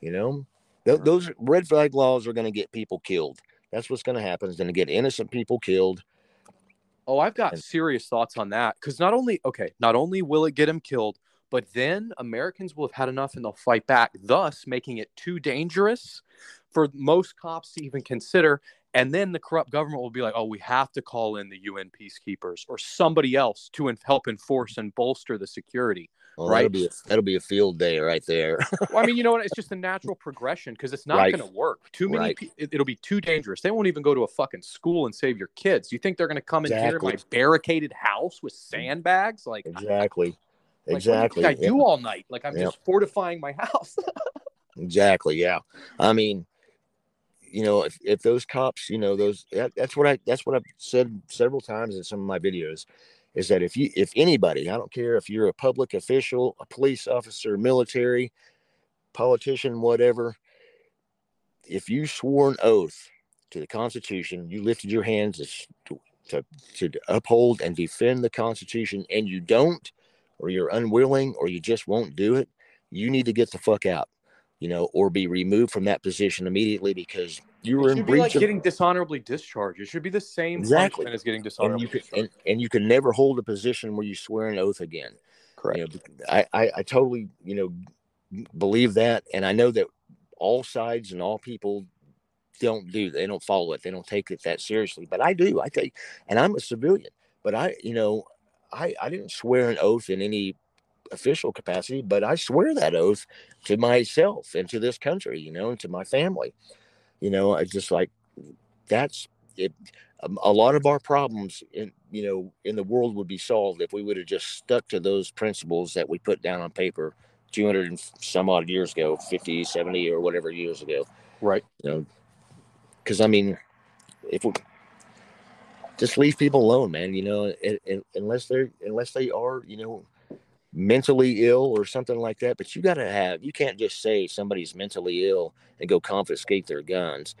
you know, th- those red flag laws are going to get people killed. That's what's going to happen. It's going to get innocent people killed. Oh, I've got serious thoughts on that because not only okay, not only will it get him killed, but then Americans will have had enough and they'll fight back, thus making it too dangerous for most cops to even consider. And then the corrupt government will be like, oh, we have to call in the UN peacekeepers or somebody else to help enforce and bolster the security. Well, right. That'll be, a, that'll be a field day right there. well, I mean, you know what? It's just a natural progression because it's not right. going to work. Too many. Right. Pe- it, will be too dangerous. They won't even go to a fucking school and save your kids. You think they're going to come exactly. in here my barricaded house with sandbags? Like exactly, like, exactly. I do all night. Like I'm just fortifying my house. exactly. Yeah. I mean, you know, if, if those cops, you know, those that, that's what I that's what I've said several times in some of my videos is that if you if anybody i don't care if you're a public official a police officer military politician whatever if you swore an oath to the constitution you lifted your hands to, to, to uphold and defend the constitution and you don't or you're unwilling or you just won't do it you need to get the fuck out you know, or be removed from that position immediately because you were in breach. like of... getting dishonorably discharged. It should be the same exactly as getting dishonorably and you, can, and, and, you can never hold a position where you swear an oath again. Correct. You know, I, I, I totally, you know, believe that, and I know that all sides and all people don't do. They don't follow it. They don't take it that seriously. But I do. I take, and I'm a civilian. But I, you know, I, I didn't swear an oath in any official capacity, but I swear that oath to myself and to this country, you know, and to my family. You know, I just like that's it. Um, a lot of our problems in you know in the world would be solved if we would have just stuck to those principles that we put down on paper 200 and some odd years ago 50 70 or whatever years ago right you know because i mean if we just leave people alone man you know it, it, unless they're unless they are you know mentally ill or something like that. But you got to have, you can't just say somebody's mentally ill and go confiscate their guns.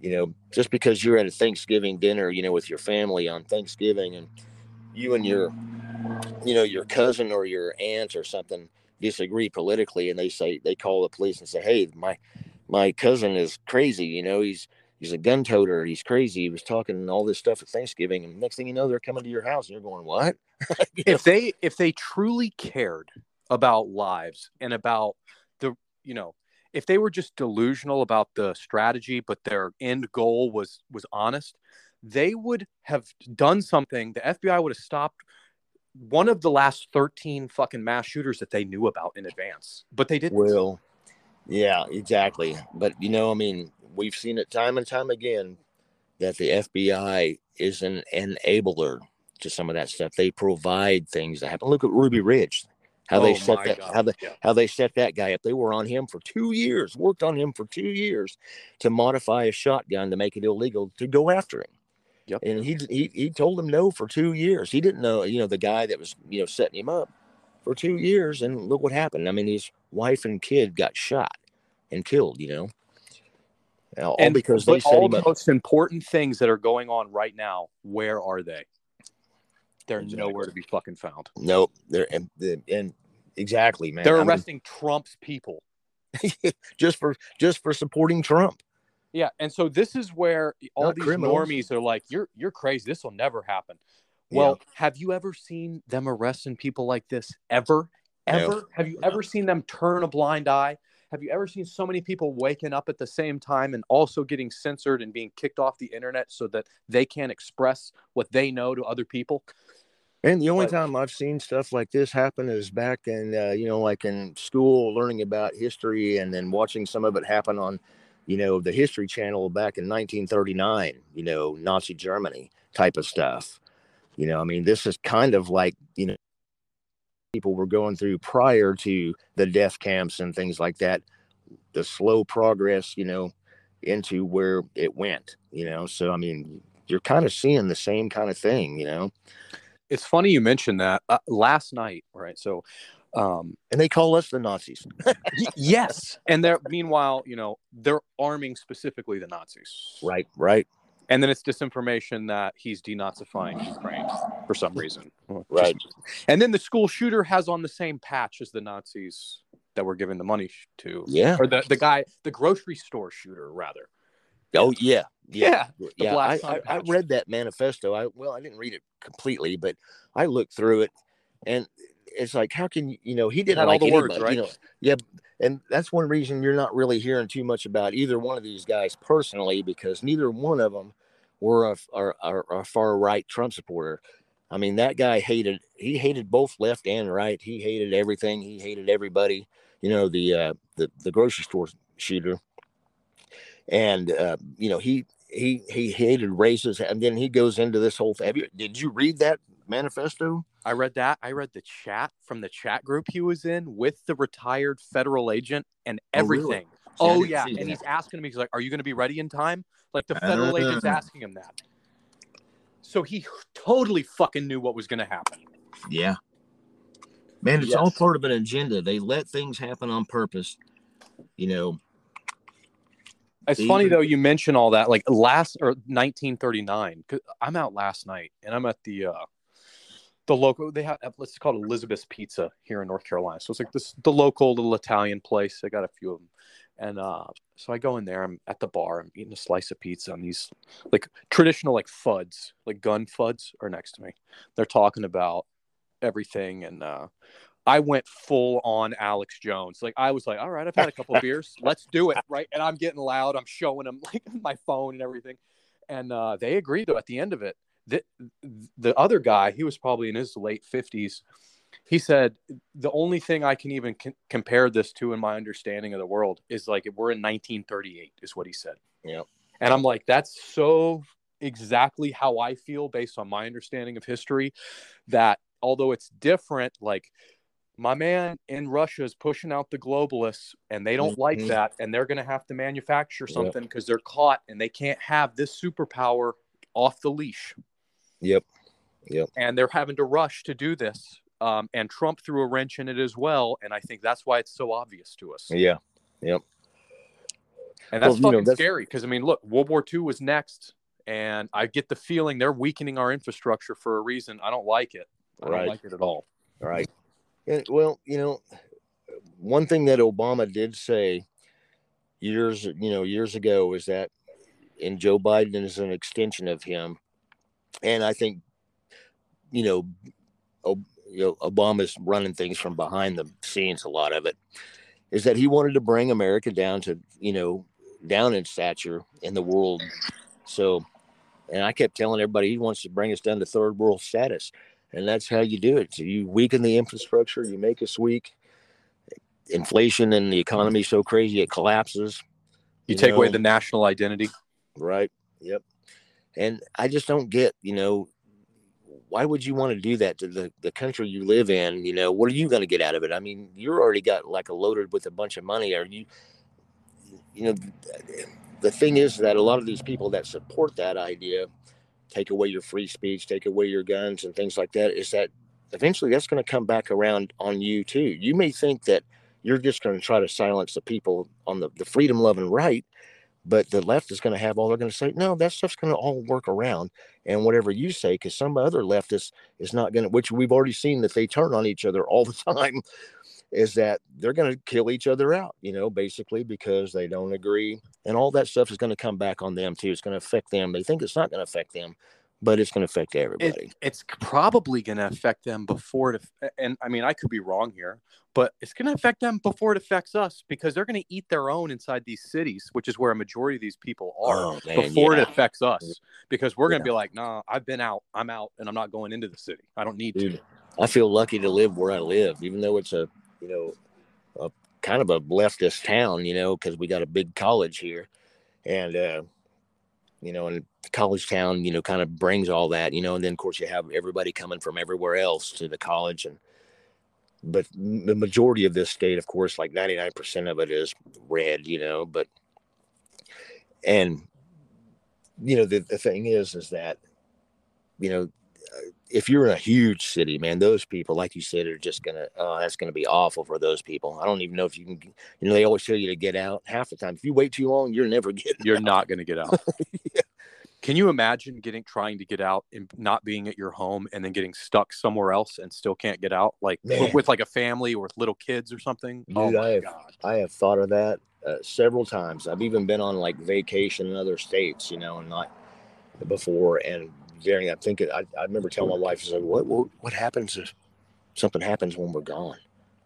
You know, just because you're at a Thanksgiving dinner, you know, with your family on Thanksgiving and you and your, you know, your cousin or your aunt or something disagree politically and they say, they call the police and say, Hey, my, my cousin is crazy. You know, he's, he's a gun toter. He's crazy. He was talking all this stuff at Thanksgiving, and next thing you know, they're coming to your house, and you're going, "What?" if they if they truly cared about lives and about the you know if they were just delusional about the strategy, but their end goal was was honest, they would have done something. The FBI would have stopped one of the last 13 fucking mass shooters that they knew about in advance, but they didn't. Well, yeah, exactly. But you know, I mean, we've seen it time and time again that the FBI is an enabler to some of that stuff. They provide things that happen. Look at Ruby Ridge, how oh they set that God. how they yeah. how they set that guy up. They were on him for two years, worked on him for two years to modify a shotgun to make it illegal to go after him. Yep. And he, he he told him no for two years. He didn't know, you know, the guy that was, you know, setting him up for two years. And look what happened. I mean, his wife and kid got shot and killed, you know all and, because they all the most important things that are going on right now, where are they? They're nowhere to be fucking found. Nope. They're and, and exactly, man. They're I mean, arresting Trump's people. just for just for supporting Trump. Yeah, and so this is where all Not these criminals. normies are like, "You're you're crazy. This will never happen." Yeah. Well, have you ever seen them arresting people like this ever? No. Ever? Have you ever seen them turn a blind eye? Have you ever seen so many people waking up at the same time and also getting censored and being kicked off the internet so that they can't express what they know to other people? And the only But- time I've seen stuff like this happen is back in, uh, you know, like in school, learning about history, and then watching some of it happen on, you know, the History Channel back in 1939. You know, Nazi Germany type of stuff. You know, I mean, this is kind of like, you know, people were going through prior to the death camps and things like that. The slow progress, you know, into where it went. You know, so I mean, you're kind of seeing the same kind of thing. You know. It's funny you mentioned that. Uh, last night, right? So, um, and they call us the Nazis. yes, and they're meanwhile, you know, they're arming specifically the Nazis, right, right, And then it's disinformation that he's denazifying Ukraine for some reason. Right. And then the school shooter has on the same patch as the Nazis that we're giving the money to. yeah. Or the, the guy, the grocery store shooter, rather. Oh yeah, yeah, yeah. Black I, I, I read that manifesto. I well, I didn't read it completely, but I looked through it, and it's like, how can you? You know, he didn't all like the words, anybody, You right? know, yeah, and that's one reason you're not really hearing too much about either one of these guys personally, because neither one of them were a, are, are, a far right Trump supporter. I mean, that guy hated. He hated both left and right. He hated everything. He hated everybody. You know, the uh, the the grocery store shooter, and uh, you know he he he hated races, and then he goes into this whole. Have you, did you read that manifesto? I read that. I read the chat from the chat group he was in with the retired federal agent and Oh, really? everything. Oh, yeah, and that. he's asking me. He's like, "Are you going to be ready in time?" Like the federal agent's Ah. asking him that. So he totally fucking knew what was going to happen. Yeah. Man, it's all part of an agenda. They let things happen on purpose. You know, It's See? funny though you mention all that. Like last or 1939. 'cause I'm out last night and I'm at the uh the local. They have let's call it Elizabeth's Pizza here in North Carolina. So it's like this the local little Italian place. I got a few of them, and uh so I go in there. I'm at the bar. I'm eating a slice of pizza, and these like traditional like fuds, like gun fuds, are next to me. They're talking about everything and uh I went full on Alex Jones. Like I was like, all right, I've had a couple beers. Let's do it. Right. And I'm getting loud. I'm showing them like my phone and everything. And uh, they agreed though at the end of it. The, the other guy, he was probably in his late 50s. He said, the only thing I can even c- compare this to in my understanding of the world is like we're in 1938, is what he said. Yeah. And I'm like, that's so exactly how I feel based on my understanding of history that although it's different, like my man in Russia is pushing out the globalists and they don't like Mhm. that and they're going to have to manufacture something because they're caught and they can't have this superpower off the leash yep. Yep. And they're having to rush to do this um, and Trump threw a wrench in it as well and I think that's why it's so obvious to us Yeah. Yep. And that's Well, you know, fucking that's- scary because I mean look World War II was next and I get the feeling they're weakening our infrastructure for a reason I don't like it I don't like it at all Right. And, well, you know, one thing that Obama did say years, you know, years ago is that, and Joe Biden is an extension of him. And I think, you know, you know, Obama's running things from behind the scenes, a lot of it is that he wanted to bring America down to, you know, down in stature in the world. So, and I kept telling everybody he wants to bring us down to third world status and that's how you do it. So you weaken the infrastructure, you make us weak. Inflation and the economy so crazy it collapses. you take away the national identity Right. Yep. And I just don't get, you know, why would you want to do that to the, the country you live in? You know, what are you going to get out of it? I mean, you're already got like a loaded with a bunch of money. Are you, you know, the thing is that a lot of these people that support that idea take away your free speech, take away your guns and things like that, is that eventually that's going to come back around on you too. You may think that you're just going to try to silence the people on the, the freedom loving right, But the left is going to have all they're going to say, no, that stuff's going to all work around. And whatever you say, because some other leftist is not going to, which we've already seen that they turn on each other all the time, is that they're going to kill each other out, you know, basically because they don't agree. And all that stuff is going to come back on them too. It's going to affect them. They think it's not going to affect them, but it's going to affect everybody. It, it's probably going to affect them before it, and I mean, I could be wrong here, but it's going to affect them before it affects us because they're going to eat their own inside these cities, which is where a majority of these people are Oh, man, before yeah. it affects us because we're going to Yeah. be like, nah, I've been out, I'm out, and I'm not going into the city. I don't need to. I feel lucky to live where I live, even though it's a, you know, a kind of a leftist town, you know, because we got a big college here. And, uh, you know, and college town, you know, kind of brings all that, you know, and then of course you have everybody coming from everywhere else to the college. And, but the majority of this state, of course, like 99% of it is red, you know, but, and, you know, the, the thing is, is that, you know, if you're in a huge city, man, those people, like you said, are just gonna. Oh, that's gonna be awful for those people. I don't even know if you can. You know, they always tell you to get out. Half the time, if you wait too long, you're never getting. You're not going to get out. Yeah. Can you imagine getting trying to get out and not being at your home and then getting stuck somewhere else and still can't get out, like with, with like a family or with little kids or something? oh Dude, my I have- god! I have thought of that uh, several times. I've even been on like vacation in other states, you know, and not before. And during, I'm thinking, I, I remember telling my wife, I said, "What, what, what happens if something happens when we're gone?"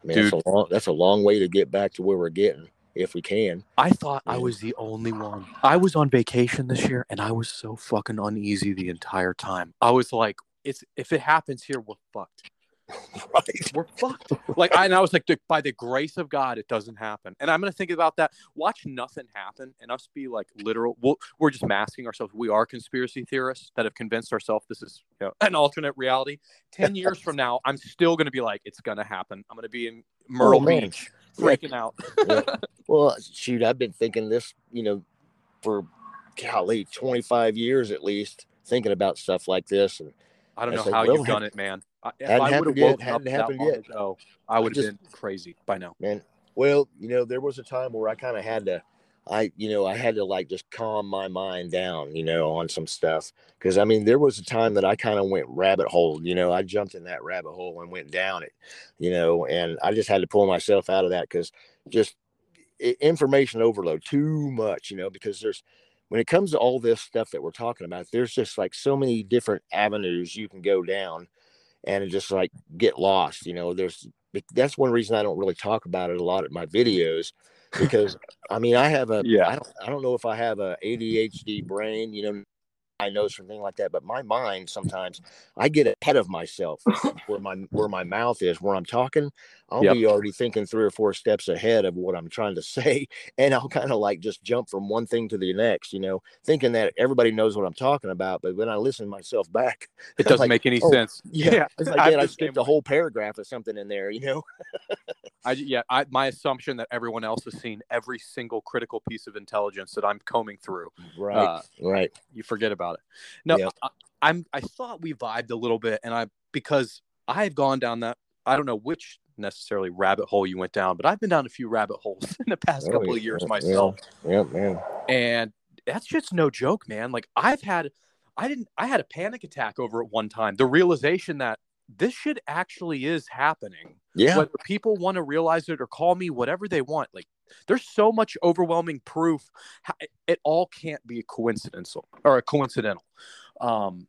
I mean, that's a long, that's a long way to get back to where we're getting if we can. I thought I was the only one. I was on vacation this year and I was so fucking uneasy the entire time. I was like, "It's if it happens here, we're fucked. right. We're fucked." Like, I, and I was like, "By the grace of God, it doesn't happen." And I'm gonna think about that. Watch nothing happen, and us be like literal. We'll, we're just masking ourselves. We are conspiracy theorists that have convinced ourselves this is you know, an alternate reality. Ten years from now, I'm still gonna be like, "It's gonna happen." I'm gonna be in oh, Myrtle Oh. Beach, freaking out. Well, shoot, I've been thinking this, you know, for golly, 25 years at least, thinking about stuff like this. And I don't I know how well, you've done it, man. I, if hadn't I would happened have yet, hadn't happened yet. ago, I would have been crazy by now. man, well, you know, there was a time where I kind of had to, I, you know, I had to like just calm my mind down, you know, on some stuff. Cause I mean, there was a time that I kind of went rabbit hole, you know, I jumped in that rabbit hole and went down it, you know, and I just had to pull myself out of that because just information overload too much, you know, because there's, when it comes to all this stuff that we're talking about, there's just like so many different avenues you can go down and just like get lost, you know, there's, that's one reason I don't really talk about it a lot in my videos because I mean I have a Yeah. I don't I don't know if I have a ADHD brain, you know, I know something like that, but my mind sometimes I get ahead of myself where my where my mouth is, where I'm talking, I'll Yep. be already thinking three or four steps ahead of what I'm trying to say, and I'll kind of like just jump from one thing to the next, you know, thinking that everybody knows what I'm talking about, but when I listen myself back, It doesn't Like, make any oh, sense. yeah, it's like I the skipped a whole paragraph of something in there, you know. I yeah, I, my assumption that everyone else has seen every single critical piece of intelligence that I'm combing through. Right, Uh, right. you forget about it. No. I, I'm. I thought we vibed a little bit, and I because I've gone down that. I don't know which necessarily rabbit hole you went down, but I've been down a few rabbit holes in the past Oh, couple of years myself. Yeah, man. and that's just no joke man like i've had i didn't i had a panic attack over it one time the realization that this shit actually is happening Yeah, whether people want to realize it or call me whatever they want like there's so much overwhelming proof it all can't be a coincidental or a coincidental. Um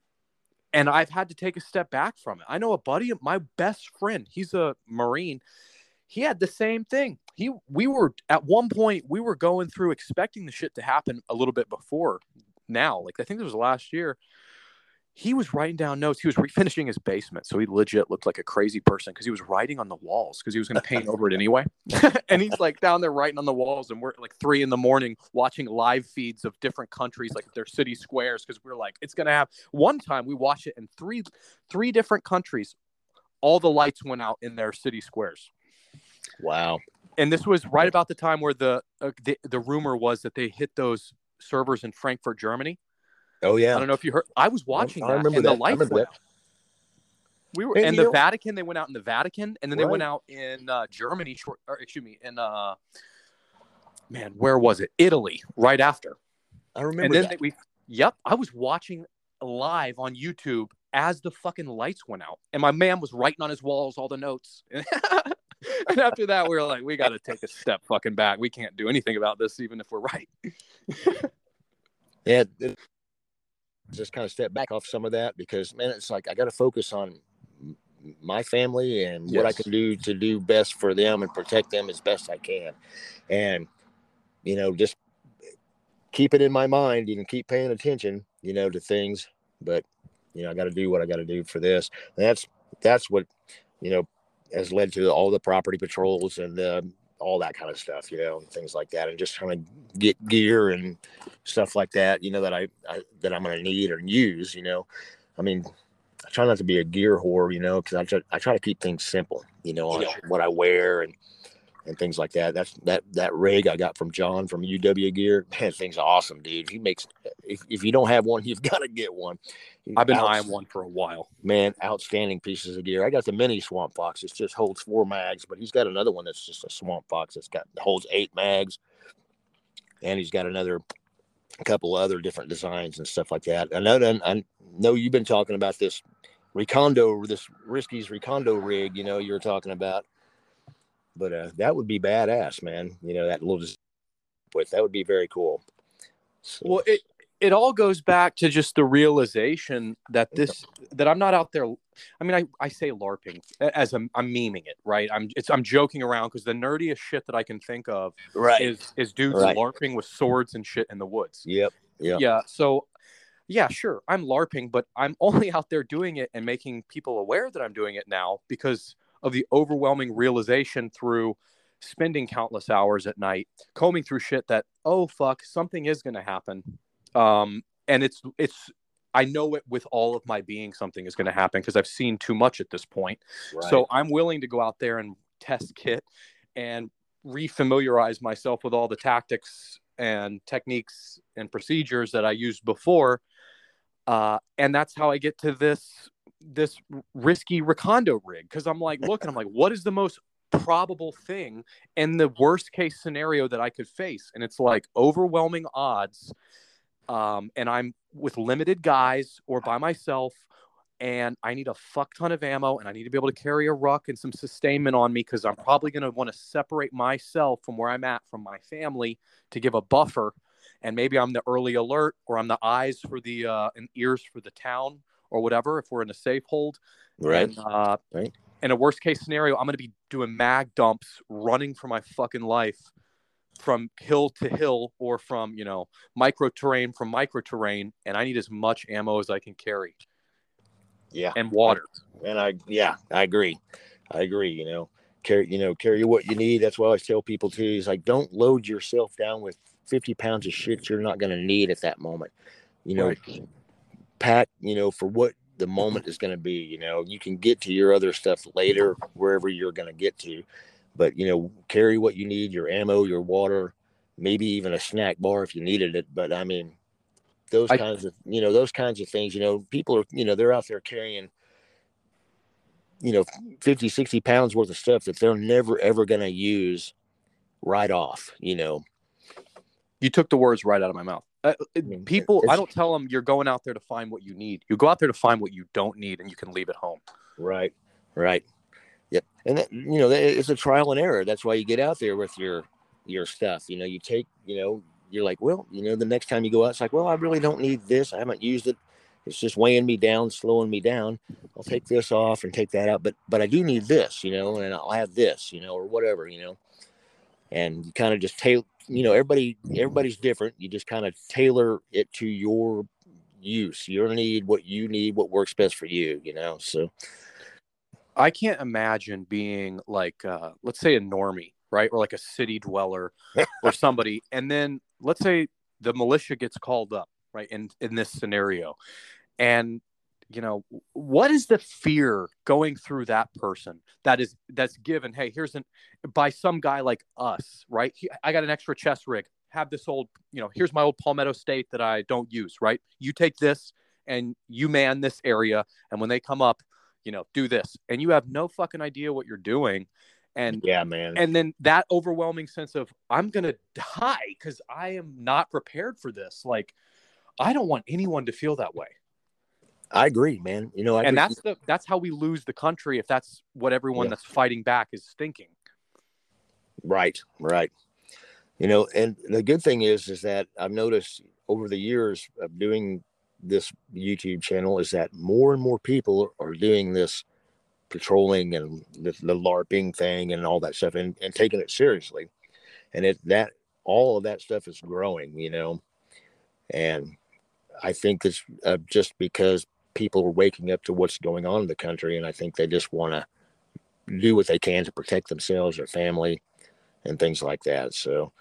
and i've had to take a step back from it. I know a buddy my best friend he's a marine he had the same thing. He we were at one point we were going through expecting the shit to happen a little bit before now. Like i think it was last year he was writing down notes he was refinishing his basement so he legit looked like a crazy person because he was writing on the walls because he was going to paint over it anyway and he's like down there writing on the walls and we're like three in the morning watching live feeds of different countries like their city squares because we're like it's going to have one time we watched it in three three different countries all the lights went out in their city squares wow. and this was right about the time where the uh, the, the rumor was that they hit those servers in Frankfurt, Germany. Oh yeah. I don't know if you heard. I was watching I that, remember and the that. I lights went out. We were And in the know- Vatican. They went out in the Vatican, and then they went out in uh, Germany. Short, or excuse me, in uh, man, where was it? Italy, right after. I remember And then that. we, yep, I was watching live on YouTube as the fucking lights went out, and my man was writing on his walls all the notes. and after that, we were like, we got to take a step fucking back. We can't do anything about this, even if we're right. yeah, just kind of step back off some of that because man, it's like I got to focus on my family and what I can do to do best for them and protect them as best I can, and you know, just keep it in my mind and keep paying attention, you know, to things. But you know, I got to do what I got to do for this. And that's that's what you know has led to all the property patrols and uh, all that kind of stuff, you know, and things like that, and just trying to get gear and stuff like that, you know, that I, I that I'm going to need or use, you know. I mean, I try not to be a gear whore, you know, because I try, I try to keep things simple, you know, on Yeah. what I wear and and things like that. That's that that rig I got from John from UW Gear. Man, thing's are awesome, dude. He makes if, if you don't have one, you've got to get one. I've been Outs- eyeing one for a while. man, outstanding pieces of gear. I got the mini Swamp Fox. It just holds four mags, but he's got another one that's just a Swamp Fox that's got holds eight mags, and he's got another couple other different designs and stuff like that. I know, I know you've been talking about this Recondo, this Risky's Recondo rig. You know, you were talking about, but uh, that would be badass, man. You know, that little with that would be very cool. So, Well, it it all goes back to just the realization that this that I'm not out there. I mean, I, I say LARPing as I'm, I'm memeing it, right? I'm it's I'm joking around because the nerdiest shit that I can think of right. is is dudes Right. LARPing with swords and shit in the woods. yep. Yep. Yeah. So, yeah, sure, I'm LARPing, but I'm only out there doing it and making people aware that I'm doing it now because of the overwhelming realization through spending countless hours at night combing through shit that oh fuck something is going to happen um and it's it's i know it with all of my being something is going to happen because i've seen too much at this point Right. so i'm willing to go out there and test kit and refamiliarize myself with all the tactics and techniques and procedures that I used before. Uh, and that's how I get to this this risky Recondo rig because I'm like, look, and I'm like, what is the most probable thing and the worst case scenario that I could face? And it's like overwhelming odds. Um, and I'm with limited guys or by myself and I need a fuck ton of ammo and I need to be able to carry a ruck and some sustainment on me because I'm probably going to want to separate myself from where I'm at from my family to give a buffer. And maybe I'm the early alert or I'm the eyes for the uh, and ears for the town or whatever if we're in a safe hold. right. And, uh, Right. In a worst case scenario, I'm going to be doing mag dumps, running for my fucking life from hill to hill or from, you know, micro terrain from micro terrain. And I need as much ammo as I can carry yeah. and water. And I, yeah, I agree. I agree. You know, carry, you know, carry what you need. That's what I always tell people too. Is like, don't load yourself down with 50 pounds of shit you're not going to need at that moment. You know, Right. Pack, you know, for what the mm-hmm. moment is going to be. You know, you can get to your other stuff later, wherever you're going to get to. But, you know, carry what you need your ammo, your water, maybe even a snack bar if you needed it. But I mean, those I- kinds of, you know, those kinds of things, you know, people are, you know, they're out there carrying, you know 50 60 pounds worth of stuff that they're never ever going to use right off you know You took the words right out of my mouth. Uh, it- mean, people, I don't tell them you're going out there to find what you need. You go out there to find what you don't need, and you can leave it home. right right. Yep and that, you know it's a trial and error. That's why you get out there with your your stuff. You know you take you know you're like well you know the next time you go out it's like well i really don't need this. I haven't used it. It's just weighing me down slowing me down. I'll take this off and take that out but but i do need this you know and i'll have this you know or whatever you know. And you kind of just tailor you know everybody everybody's different. You just kind of tailor it to your use. Your need what you need what works best for you you know so. I can't imagine being like, uh, let's say, a normie, right, or like a city dweller, or somebody, and then let's say the militia gets called up, right, in in this scenario, and you know what is the fear going through that person that is that's given hey here's an by some guy like us right? He, i got an extra chest rig. Have this old you know here's my old palmetto state that i don't use right? You take this and you man this area and when they come up you know do this. And you have no fucking idea what you're doing. And Yeah, man. and then that overwhelming sense of i'm gonna die because i am not prepared for this. Like i don't want anyone to feel that way I agree, man. You know, I and agree. that's the that's how we lose the country if that's what everyone Yeah. that's fighting back is thinking Right, right. You know, and the good thing is, is that I've noticed over the years of doing this YouTube channel is that more and more people are doing this patrolling and the, the LARPing thing and all that stuff and, and taking it seriously. And it that all of that stuff is growing, you know. And I think it's uh, just because people are waking up to what's going on in the country, and I think they just want to do what they can to protect themselves, their family, and things like that. So,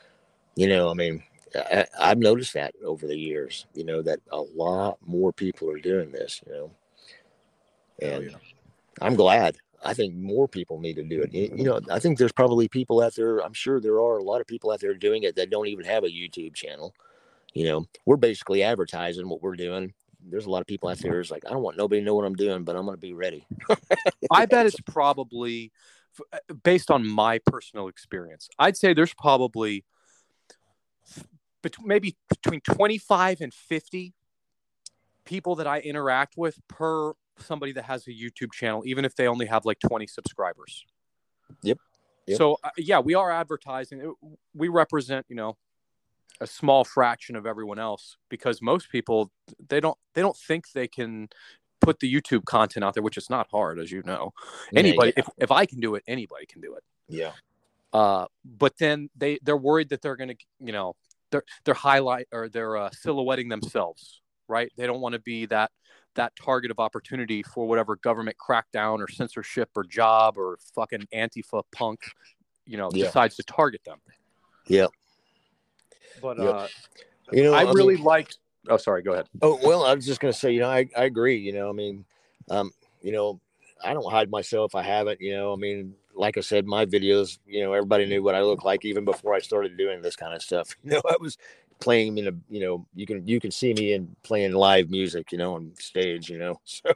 you know, I mean, I, I've noticed that over the years, you know, that a lot more people are doing this, you know, oh, and yeah. I'm glad. I think more people need to do it. You know, I think there's probably people out there. I'm sure there are a lot of people out there doing it that don't even have a YouTube channel. You know, we're basically advertising what we're doing. There's a lot of people out there who's like, I don't want nobody to know what I'm doing, but I'm going to be ready. I bet it's probably uh, based on my personal experience. I'd say there's probably bet- maybe between 25 and 50 people that I interact with per somebody that has a YouTube channel, even if they only have like 20 subscribers. Yep. Yep. So uh, yeah, we are advertising. We represent, you know, a small fraction of everyone else because most people they don't they don't think they can put the YouTube content out there, which is not hard, as you know. Anybody, Yeah, if, if I can do it, anybody can do it. yeah. Uh, but then they they're worried that they're gonna, you know, they're they're highlight or they're uh, silhouetting themselves, right? They don't want to be that that target of opportunity for whatever government crackdown or censorship or job or fucking Antifa punk, you know, Yeah. decides to target them. Yep. But Yep. uh, You know, I mean- really liked. Oh, sorry. Go ahead. Oh well, I was just gonna say, you know, I, I agree. You know, I mean, um, you know, I don't hide myself. I haven't. You know, I mean, like I said, my videos, you know, everybody knew what I looked like even before I started doing this kind of stuff. You know, I was playing in a, you know, you can you can see me in playing live music, you know, on stage. You know, so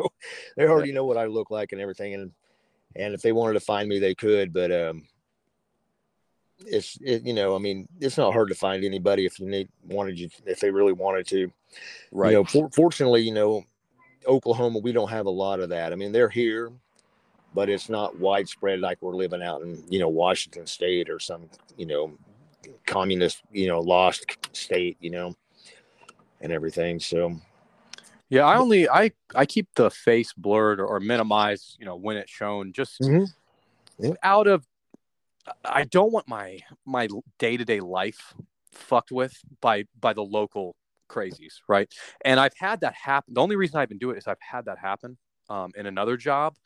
they already know what I look like and everything. And and if they wanted to find me, they could. But um, it's it, you know, I mean, it's not hard to find anybody if you need wanted you if they really wanted to. Right. You know, for, fortunately, you know, Oklahoma, we don't have a lot of that. I mean, they're here, but it's not widespread like we're living out in, you know, Washington State or some, you know, communist, you know, lost state, you know, and everything. So, Yeah, I only I I keep the face blurred or, or minimized, you know, when it's shown, just Mhm. Yeah. out of. I don't want my my day to day life fucked with by by the local crazies, right? And I've had that happen. The only reason I've been doing it is I've had that happen um, in another job.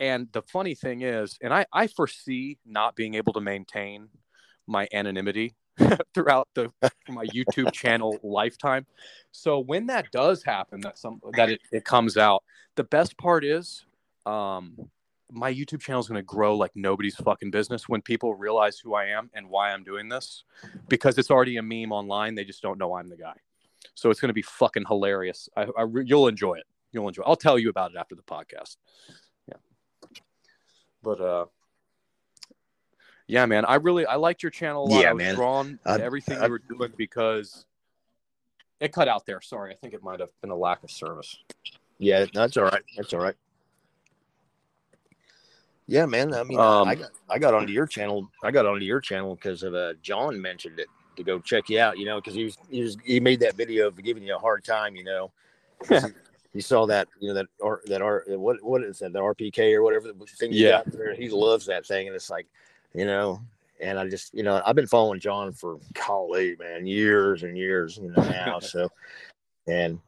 And the funny thing is, and I I foresee not being able to maintain my anonymity throughout the my YouTube channel lifetime. So when that does happen, that some that it, it comes out, the best part is um my YouTube channel is going to grow like nobody's fucking business when people realize who I am and why I'm doing this because it's already a meme online. They just don't know I'm the guy. So it's going to be fucking hilarious. I, I you'll enjoy it. You'll enjoy. It. I'll tell you about it after the podcast. Yeah. But uh, yeah, man, I really I liked your channel a lot. Yeah, I was man. drawn to everything I- you were doing because it cut out there. Sorry, I think it might have been a lack of service. yeah, that's all right. That's all right. Yeah, man. I mean, Um, I got I got onto your channel. I got onto your channel because of uh, John mentioned it to go check you out. You know, because he was, he was he made that video of giving you a hard time. You know, he, he saw that you know that R that R what what is that the RPK or whatever the thing you Yeah. got there. He loves that thing, and it's like, you know. And I just, you know, I've been following John for golly, man, years and years, you know, now. so, and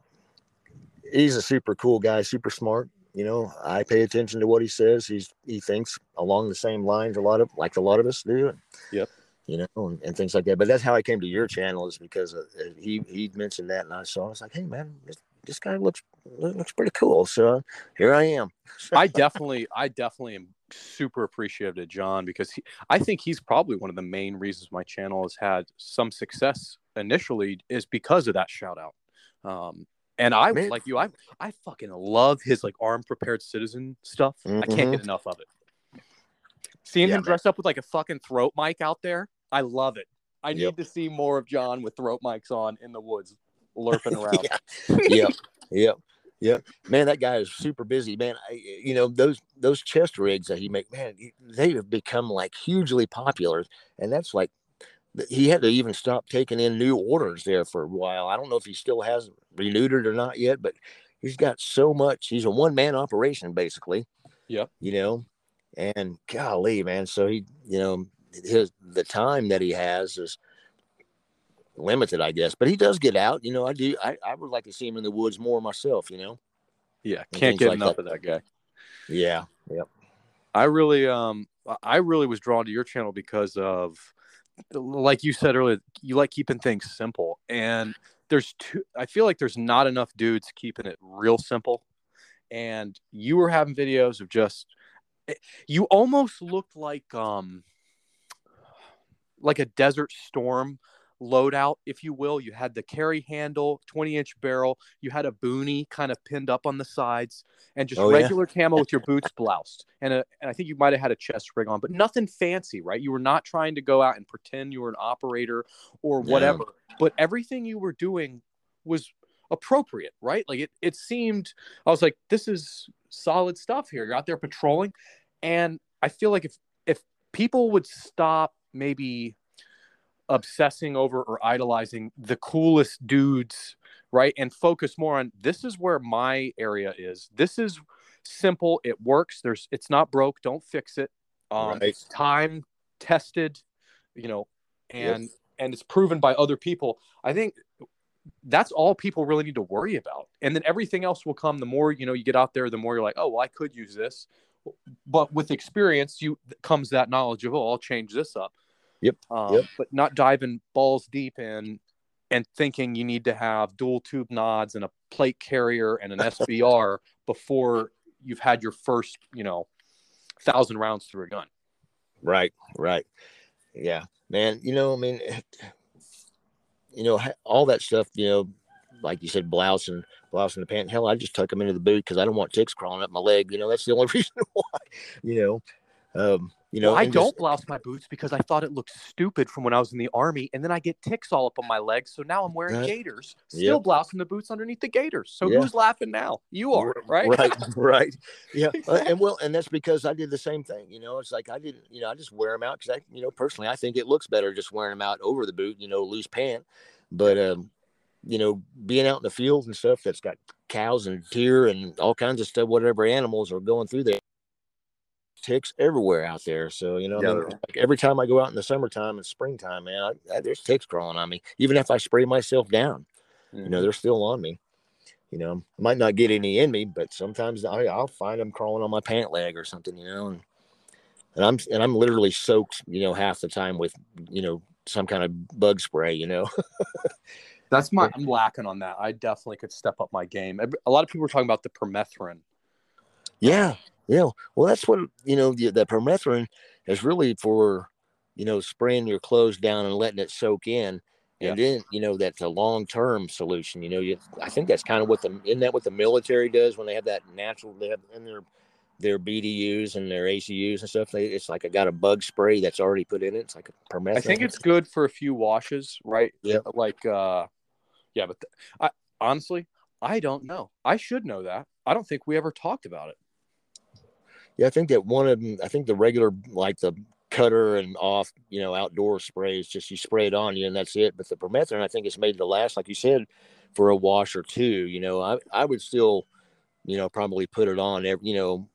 he's a super cool guy, super smart. You know, I pay attention to what he says. He's he thinks along the same lines a lot of like a lot of us do. And, Yep. You know, and, and things like that. But that's how I came to your channel is because uh, he he mentioned that, and I saw. I was like, hey man, this, this guy looks looks pretty cool. So here I am. I definitely, I definitely am super appreciative to John because he, I think he's probably one of the main reasons my channel has had some success initially is because of that shout out. Um, and I Man. like you, I I fucking love his like armed prepared citizen stuff. I can't Mhm. get enough of it. Seeing Yeah, him man. dressed up with like a fucking throat mic out there, I love it. I Yep. need to see more of John with throat mics on in the woods, lurping around. yep, yep, yep. Man, that guy is super busy. Man, I, you know those those chest rigs that he make. Man, they have become like hugely popular, and that's like he had to even stop taking in new orders there for a while. I don't know if he still has renewed it or not yet, but he's got so much. He's a one man operation basically. Yeah. You know, and golly, man. So he, you know, his the time that he has is limited, I guess. But he does get out. You know, I do. I, I would like to see him in the woods more myself. You know. Yeah, can't get like enough that. of that guy. Yeah. Yep. I really um I really was drawn to your channel because of like you said earlier, you like keeping things simple. And there's two I feel like there's not enough dudes keeping it real simple. And you were having videos of just you almost looked like um like a desert storm loadout, if you will. You had the carry handle, 20 inch barrel, you had a boonie kind of pinned up on the sides, and just Oh, yeah. regular camo with your boots bloused. And, a, and I think you might have had a chest rig on, but nothing fancy, right? You were not trying to go out and pretend you were an operator or whatever, but everything you were doing was appropriate, right? Like it, it seemed, I was like, this is solid stuff here. You're out there patrolling. And I feel like if, if people would stop maybe obsessing over or idolizing the coolest dudes, right? And focus more on this is where my area is. This is simple. It works. There's it's not broke. Don't fix it. Um, Right. It's time tested, you know, and Yep. and it's proven by other people. I think that's all people really need to worry about. And then everything else will come. The more you know, you get out there, the more you're like, oh, well, I could use this. But with experience, you comes that knowledge of, oh, I'll change this up. Yep. Um, Yep. But not diving balls deep in and thinking you need to have dual tube nods and a plate carrier and an SBR before you've had your first, you know, thousand rounds through a gun. Right. Right. Yeah, man. You know, I mean, you know, all that stuff. You know, like you said, blouse and blouse and the pant. Hell, I just tuck them into the boot because I don't want ticks crawling up my leg. You know, that's the only reason why. You know, um, you know, Well, I don't blouse my boots because I thought it looked stupid from when I was in the army, and then I get ticks all up on my legs. So now I'm wearing gaiters, still Yep. blousing the boots underneath the gaiters. So Yeah. who's laughing now? You are, right? right right yeah uh, and well and that's because i did the same thing you know it's like i didn't you know i just wear them out because i you know personally i think it looks better just wearing them out over the boot you know loose pant but um you know being out in the field and stuff that's got cows and deer and all kinds of stuff whatever animals are going through there ticks everywhere out there so you know I mean, like every time i go out in the summertime and springtime man I, I, there's ticks crawling on me even if i spray myself down you know mm-hmm. they're still on me you know I might not get any in me but sometimes I, i'll find them crawling on my pant leg or something you know and, and i'm and i'm literally soaked you know half the time with you know some kind of bug spray you know That's my. I'm lacking on that. I definitely could step up my game. A lot of people are talking about the permethrin. yeah yeah well that's what you know the, the permethrin is really for you know spraying your clothes down and letting it soak in and then you know that's a long-term solution you know you i think that's kind of what the isn't that what the military does when they have that natural they have in their their bdus and their acus and stuff they it's like i got a bug spray that's already put in it it's like a permethrin I think it's good for a few washes, right? Yeah. Like, uh, yeah, but th- I honestly, I don't know. I should know that. I don't think we ever talked about it. Yeah, I think that one of them, I think the regular, like the cutter and off, you know, outdoor sprays, just you spray it on you and that's it. But the permethrin, I think it's made to last, like you said, for a wash or two. You know, I, I would still, you know, probably put it on every, you know,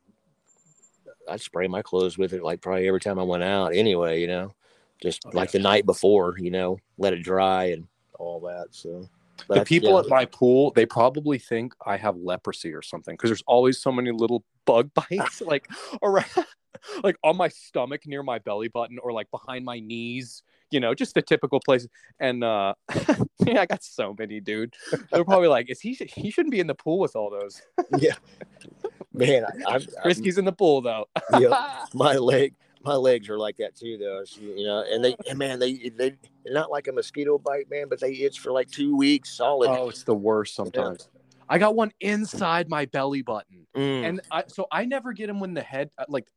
I'd spray my clothes with it like probably every time I went out anyway, you know, just Oh, like the night before, you know, let it dry and all that. So, but the people yeah, at my pool, they probably think I have leprosy or something because there's always so many little bug bites, like around, like on my stomach near my belly button or like behind my knees. You know, just the typical places. And uh, yeah, I got so many, dude. They're probably like, "Is he? He shouldn't be in the pool with all those." yeah, man, I, I, Risky's in the pool though. yeah, my leg my legs are like that too though so, you know and they and man they they not like a mosquito bite man but they itch for like two weeks solid Oh, it's the worst sometimes. I got one inside my belly button. Mm, And I, so I never get them when the head, uh, like,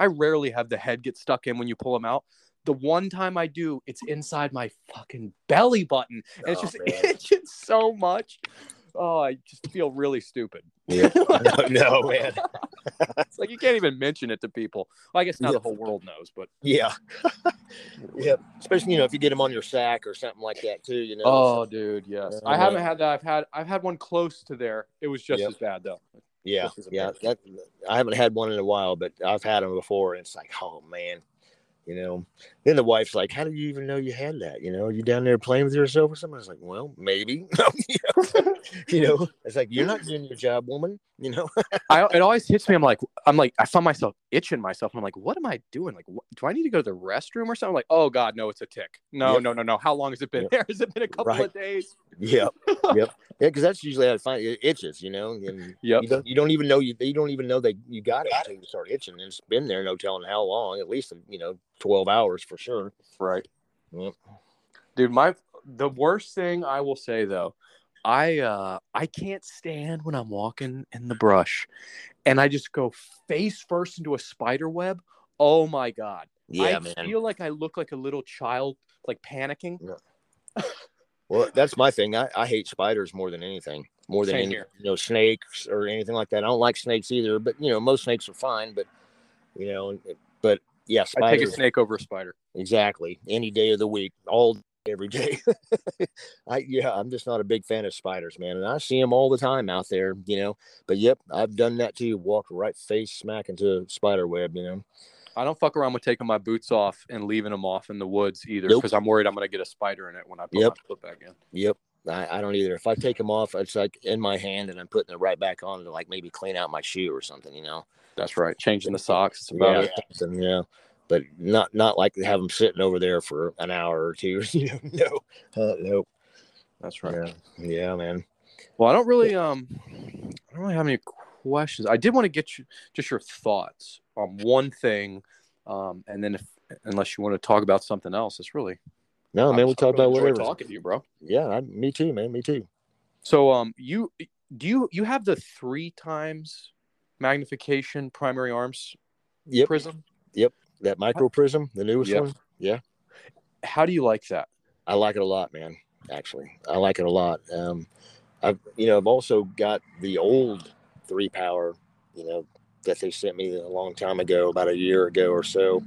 I rarely have the head get stuck in when you pull them out. The one time I do, it's inside my fucking belly button. And it's Oh, just man. itching so much. Oh, I just feel really stupid. yeah. no, no, man. It's like you can't even mention it to people. Well, I guess not Yeah. the whole world knows, but Yeah. yeah. Especially, you know, if you get them on your sack or something like that too, you know. oh, dude, yes. I Uh, haven't had that. I've had I've had one close to there. It was just Yep. as bad though. yeah. Yeah. That, I haven't had one in a while, but I've had them before. And it's like, oh, man. You know, then the wife's like, "How do you even know you had that? You know, you down there playing with yourself or something?" I was like, "Well, maybe." you, know? you know, it's like you're not doing your job, woman. You know, I it always hits me. I'm like I'm like I find myself itching myself. I'm like, what am I doing? Like, what, do I need to go to the restroom or something? I'm like, oh god, no, it's a tick. No, Yep. no, no, no. How long has it been Yep. there? Has it been a couple Right. of days? Yep. Yep. Yeah, because that's usually how I find it itches, you know. And Yep. you don't you don't even know you you don't even know that you got it until you start itching. And it's been there, no telling how long. At least you know twelve hours for sure. Right. Yep. Dude, my the worst thing I will say though, I uh I can't stand when I'm walking in the brush and I just go face first into a spider web. Oh my god. Yeah, I man. feel like I look like a little child like panicking. Well, that's my thing. I, I hate spiders more than anything. More than Same any, here. you know snakes or anything like that. I don't like snakes either. But you know most snakes are fine. But you know, but yeah, I take a snake over a spider. Exactly any day of the week, all every day. I yeah, I'm just not a big fan of spiders, man, and I see them all the time out there. You know, but yep, I've done that too. Walked right face smack into a spider web. You know. I don't fuck around with taking my boots off and leaving them off in the woods either Nope. because I'm worried I'm gonna get a spider in it when I put Yep. my foot back in. Yep. I, I don't either. If I take them off, it's like in my hand, and I'm putting it right back on to like maybe clean out my shoe or something. You know. That's right. Changing the socks. It's about yeah, it. yeah, but not not like to have them sitting over there for an hour or two. You know, no, uh, no, That's right. yeah, yeah, man. Well, I don't really um I don't really have any questions. I did want to get you just your thoughts on one thing. Um and then if unless you want to talk about something else, it's really No, man, we just talk really about enjoy whatever. talking to you, bro. Yeah, I, me too, man. Me too. So um you do you you have the three times magnification primary arms prism? Yep, prism? That micro prism, the newest Yep. one. Yeah, How do you like that? I like it a lot, man. Actually, I like it a lot. Um, I've you know I've also got the old three power, you know, that they sent me a long time ago, about a year ago or so.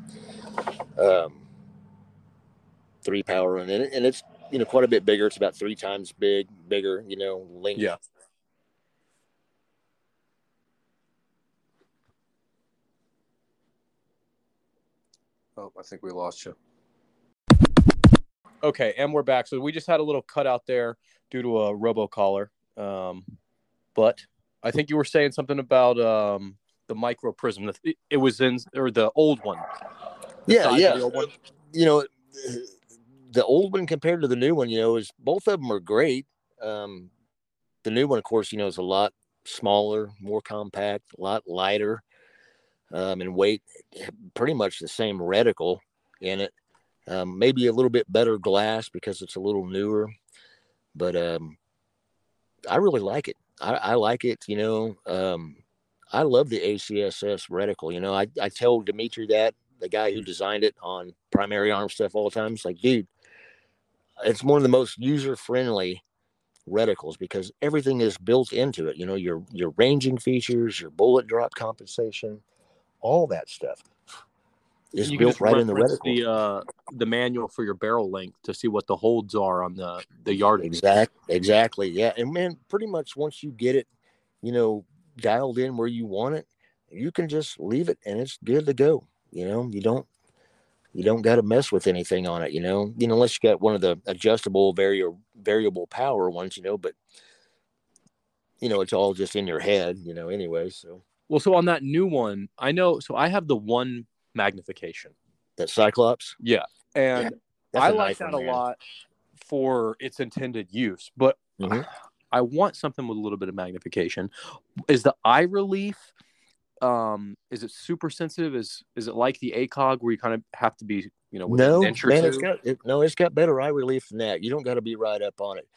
Um, three power, and it, and it's you know quite a bit bigger. It's about three times big, bigger. You know, length. Yeah. Oh, I think we lost you. Okay, and we're back. So we just had a little cutout there due to a robocaller. Um, but I think you were saying something about um, the micro prism. It, it was in or the old one. The Yeah, yeah. the old one. you know, the old one compared to the new one, you know, is both of them are great. Um, the new one, of course, you know, is a lot smaller, more compact, a lot lighter, um, in weight. Pretty much the same reticle in it. Um, maybe a little bit better glass because it's a little newer, but um, I really like it. I, I like it. You know, um, I love the ACSS reticle. You know, I, I tell Dimitri that the guy who designed it on primary arm stuff all the time. It's like, dude, it's one of the most user friendly reticles because everything is built into it. You know, your your ranging features, your bullet drop compensation, all that stuff is you can built right in the reticle. the uh, the manual for your barrel length to see what the holds are on the the yardage. Exact, exactly. Yeah, and man, pretty much once you get it, you know, dialed in where you want it, you can just leave it and it's good to go. You know, you don't you don't got to mess with anything on it. You know, you know, unless you got one of the adjustable variable variable power ones. You know, but you know, it's all just in your head. You know, anyway. So Well, so on that new one, I know. So I have the one magnification. that Cyclops, Yeah, and that's I like nice that one, a man. lot for its intended use. But Mhm. I want something with a little bit of magnification. Is the eye relief? Um, is it super sensitive? Is is it like the ACOG where you kind of have to be, you know, with No, an inch or man, it's got it, no, it's got better eye relief than that. You don't got to be right up on it.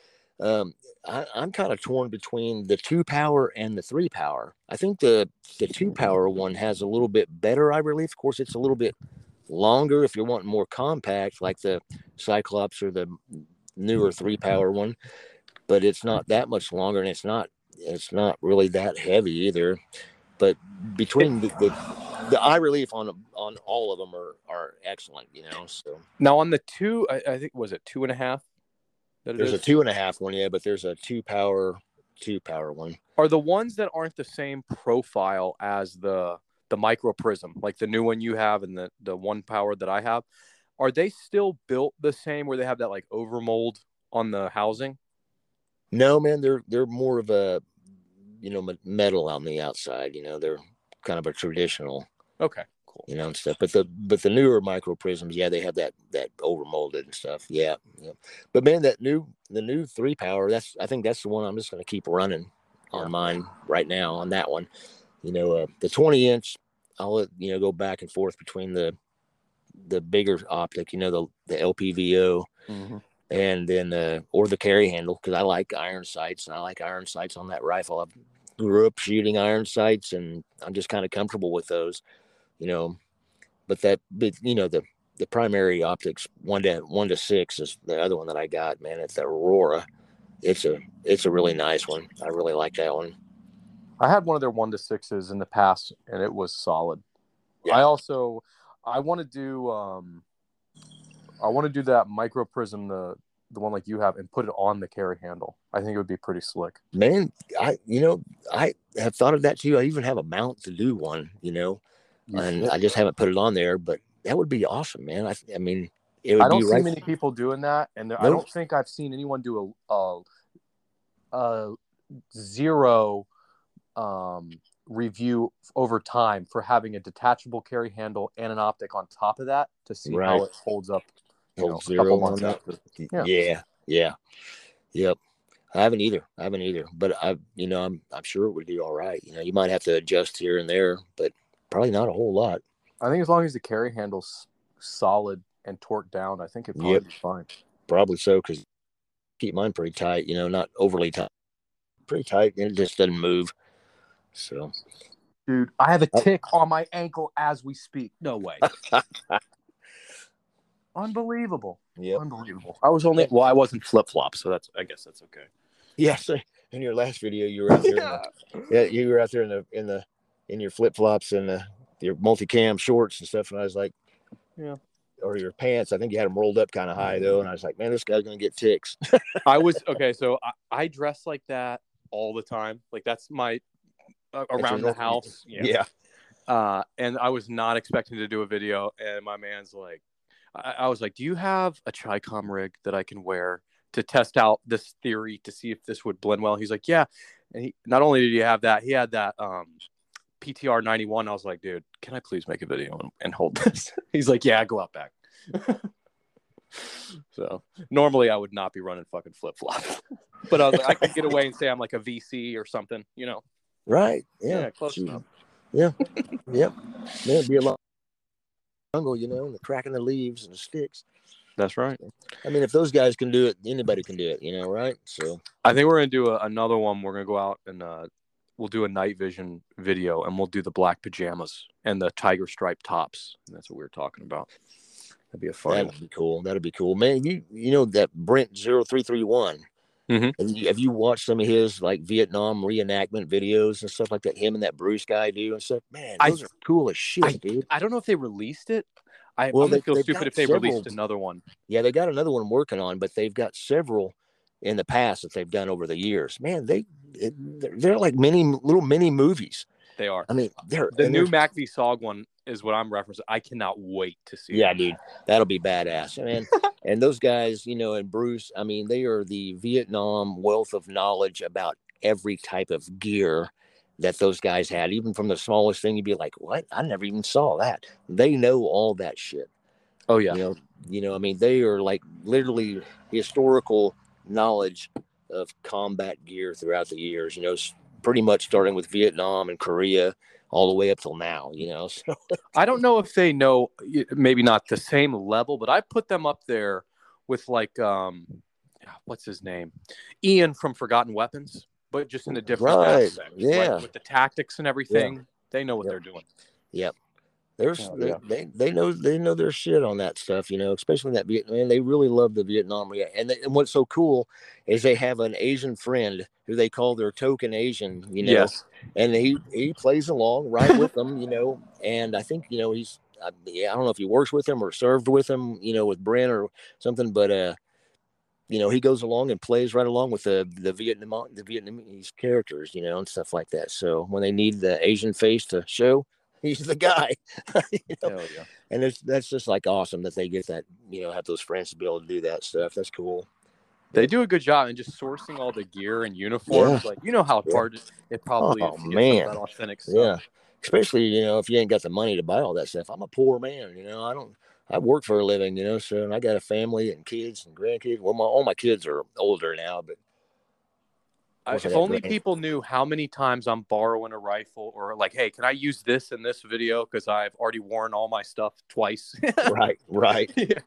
Um, I, I'm kind of torn between the two power and the three power. I think the the two power one has a little bit better eye relief. Of course, it's a little bit longer if you're wanting more compact, like the Cyclops or the newer three power one. But it's not that much longer, and it's not it's not really that heavy either. But between the, the the eye relief on on all of them are are excellent, you know. So Now on the two, I, I think was it two and a half. There's a two and a half one, yeah, but there's a two power two power one. Are the ones that aren't the same profile as the the micro prism, like the new one you have and the the one power that I have, are they still built the same where they have that like overmold on the housing? No, man, they're they're more of a you know metal on the outside. You know, they're kind of a traditional, Okay, cool. you know, and stuff. But the but the newer micro prisms, yeah, they have that that over molded and stuff. Yeah, yeah. But man, that new the new three power, that's I think that's the one I'm just gonna keep running on Yeah. mine right now on that one. You know, uh, the 20 inch, I'll let you know go back and forth between the the bigger optic, you know, the the LPVO and then uh, or the carry handle because I like iron sights and I like iron sights on that rifle. I grew up shooting iron sights and I'm just kind of comfortable with those, you know. But that, but you know, the the primary optics one to one to six is the other one that I got. Man, it's the Aurora. It's a it's a really nice one. I really like that one. I had one of their one to sixes in the past, and it was solid. Yeah. I also I want to do um I want to do that micro prism the the one like you have and put it on the carry handle. I think it would be pretty slick. Man, I you know I have thought of that too. I even have a mount to do one. You know, and I just haven't put it on there. But that would be awesome, man. I I mean, it would I don't be see right. many people doing that, and there, I don't think I've seen anyone do a a, a zero um, review over time for having a detachable carry handle and an optic on top of that to see Right. how it holds up. You know, zero on that. Yeah. Yeah. yeah, yep. I haven't either. I haven't either. But I, you know, I'm I'm sure it would do all right. You know, you might have to adjust here and there, but probably not a whole lot. I think as long as the carry handle's solid and torqued down, I think it'd probably Yep. be fine. Probably so because keep mine pretty tight. You know, not overly tight, pretty tight, and it just doesn't move. So Dude, I have a Oh. tick on my ankle as we speak. No way. Unbelievable. yeah, Unbelievable. I was only well, I wasn't flip flop, so that's I guess that's okay. Yes. In your last video, you were out there. in the- yeah, you were out there in the in the in your flip flops and the, your multicam shorts and stuff, and I was like, Yeah. or your pants. I think you had them rolled up kind of high though, and I was like, man, this guy's gonna get ticks. I was okay, so I, I dress like that all the time. Like that's my uh, your around the house. yeah. Uh, and I was not expecting to do a video, and my man's like, I, I was like, "Do you have a Chicom rig that I can wear to test out this theory to see if this would blend well?" He's like, "Yeah." And he not only did he have that, he had that um, PTR ninety one. I was like, "Dude, can I please make a video and, and hold this?" He's like, "Yeah, go out back." so normally I would not be running fucking flip flop, but I was like, I could get away and say I'm like a VC or something, you know? Right. Yeah. Yeah, close Shoot. enough. Yep. Man, it'd be a long jungle, you know, and the cracking the leaves and the sticks. That's right. I mean, if those guys can do it, anybody can do it, you know, right? So I think we're gonna do a, another one. We're gonna go out and uh, we'll do a night vision video, and we'll do the black pajamas and the tiger stripe tops. And that's what we were talking about. That'd be a fun. That'd be cool. That'd be cool, man. You you know that Brent 0331 Mhm. Have you, have you watched some of his like Vietnam reenactment videos and stuff like that? Him and that Bruce guy do and stuff. Man, I- those are cool as shit, I- dude. I don't know if they released it. I, Well, they- feel stupid if they several- released another one. Yeah, they got another one working on, but they've got several in the past that they've done over the years. Man, they it, they're, like mini little mini movies. They are. I mean, they're The new they're- MACV SOG one is what I'm referencing. I cannot wait to see. Yeah, it. dude, that'll be badass, man. and those guys, you know, and Bruce, I mean, they are the Vietnam wealth of knowledge about every type of gear that those guys had. Even from the smallest thing, you'd be like, "What? I never even saw that." They know all that shit. Oh yeah. You know, you know. I mean, they are like literally historical knowledge of combat gear throughout the years. You know, pretty much starting with Vietnam and Korea all the way up till now. You know, so I don't know if they know, maybe not the same level, but I put them up there with like um what's his name, Ian from Forgotten Weapons, but just in a different Right, aspect. like, yeah. with the tactics and everything, they know what Yep. they're doing. There's Oh, they, yeah. they they know they know their shit on that stuff, you know, especially in that Vietnam. They really love the Vietnam. And, they, and what's so cool is they have an Asian friend who they call their token Asian, you know, Yes. and he he plays along right with them, you know. And I think you know he's I, yeah, I don't know if he works with him or served with him, you know, with Brent or something, but uh, you know, he goes along and plays right along with the the Vietnam the Vietnamese characters, you know, and stuff like that. So when they need the Asian face to show, he's the guy. you know? Yeah. And it's that's just like awesome that they get that, you know, have those friends to be able to do that stuff. That's cool. They do a good job in just sourcing all the gear and uniforms. Like you know how Yeah. hard it probably Oh, is to get oh, man. authentic stuff. Yeah. Especially, you know, if you ain't got the money to buy all that stuff. I'm a poor man, you know. I don't I work for a living, you know, so and I got a family and kids and grandkids. Well my all my kids are older now, but I- if only people knew how many times I'm borrowing a rifle or like, hey, can I use this in this video because I've already worn all my stuff twice. right, right. Yeah.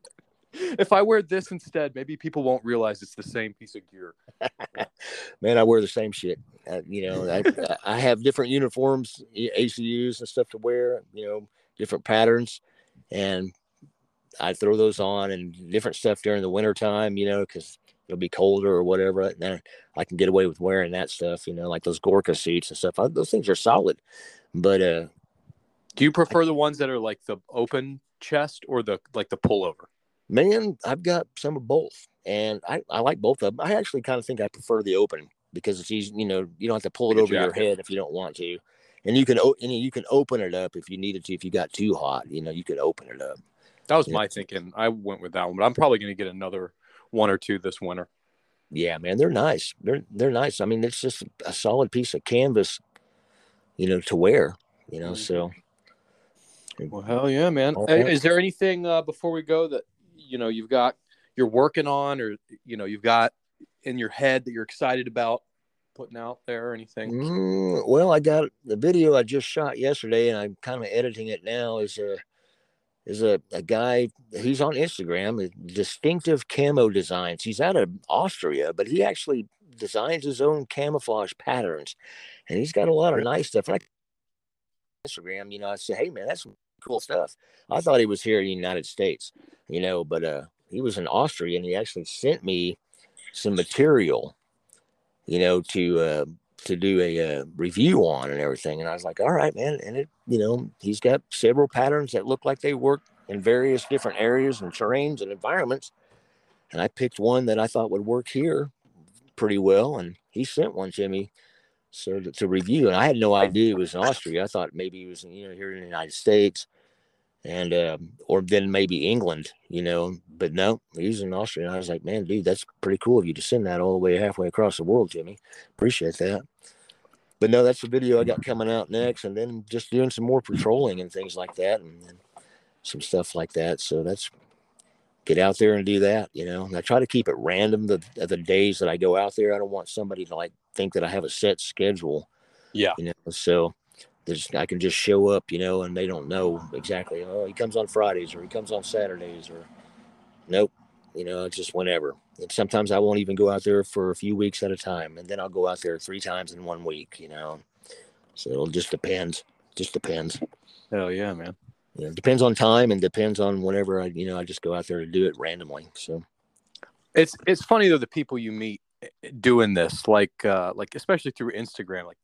If I wear this instead, maybe people won't realize it's the same piece of gear. Man, I wear the same shit. Uh, you know, I I have different uniforms, ACUs and stuff to wear, you know, different patterns and I throw those on and different stuff during the winter time, you know, because it'll be colder or whatever. And then I can get away with wearing that stuff, you know, like those Gorka suits and stuff. I, those things are solid. But uh, Do you prefer the ones that are like the open chest or the like the pullover? man, I've got some of both. And I, I like both of them. I actually kind of think I prefer the open because it's easy, you know, you don't have to pull it Like over your head if you don't want to. And you can o- and you can open it up if you needed to. If you got too hot, you know, you could open it up. That was Yeah. my thinking. I went with that one, but I'm probably going to get another one or two this winter. Yeah, man, they're nice. They're they're nice. I mean, it's just a solid piece of canvas, you know, to wear. You know, so Well, hell yeah, man. All Uh, right. Is there anything uh, before we go that you know you've got you're working on, or you know you've got in your head that you're excited about putting out there, or anything? Mm, well, I got the video I just shot yesterday, and I'm kind of editing it now. Is a is a, a guy. He's on Instagram. uh, Distinctive camo designs. He's out of Austria, but he actually designs his own camouflage patterns, and he's got a lot of nice stuff. I, Instagram, you know, I said, "Hey, man, that's cool stuff." I thought he was here in the United States, you know, but uh, he was in Austria, and he actually sent me some material, you know, to uh, to do a uh, review on and everything. And I was like, all right, man. And it, you know, he's got several patterns that look like they work in various different areas and terrains and environments. And I picked one that I thought would work here pretty well. And he sent one to me so to, to review. And I had no idea it was in Austria. I thought maybe he was, you know, here in the United States and, um, or then maybe England, you know, but no, he's in Austria. And I was like, man, dude, that's pretty cool of you to send that all the way halfway across the world, Jimmy. Appreciate that but no, that's the video I got coming out next, and then just doing some more patrolling and things like that, and, and some stuff like that. So that's get out there and do that, you know. And I try to keep it random the the days that I go out there. I don't want somebody to like think that I have a set schedule, Yeah, you know. So there's I can just show up, you know, and they don't know exactly. Oh, he comes on Fridays or he comes on Saturdays or nope, you know, it's just whenever. And sometimes I won't even go out there for a few weeks at a time, and then I'll go out there three times in one week, you know. So it just depends. Just depends. hell yeah, man. You know, it depends on time and depends on whenever I, you know, I just go out there to do it randomly. So It's it's funny though the people you meet eh, doing this, like uh, like especially through Instagram, like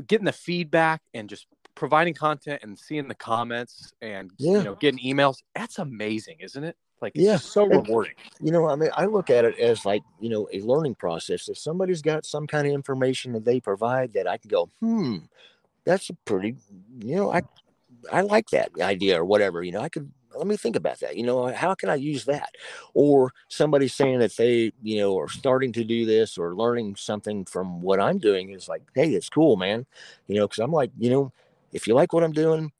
getting the feedback and just providing content and seeing the comments and Yeah. you know getting emails. That's amazing, isn't it? Like it's Yeah. so rewarding. you know, I mean, I look at it as like, you know, a learning process. If somebody's got some kind of information that they provide that I can go, hmm, that's a pretty, you know, I, I like that idea or whatever. You know, I could let me think about that. You know, how can I use that? Or somebody saying that they, you know, are starting to do this or learning something from what I'm doing is like, hey, it's cool, man. You know, because I'm like, you know, if you like what I'm doing,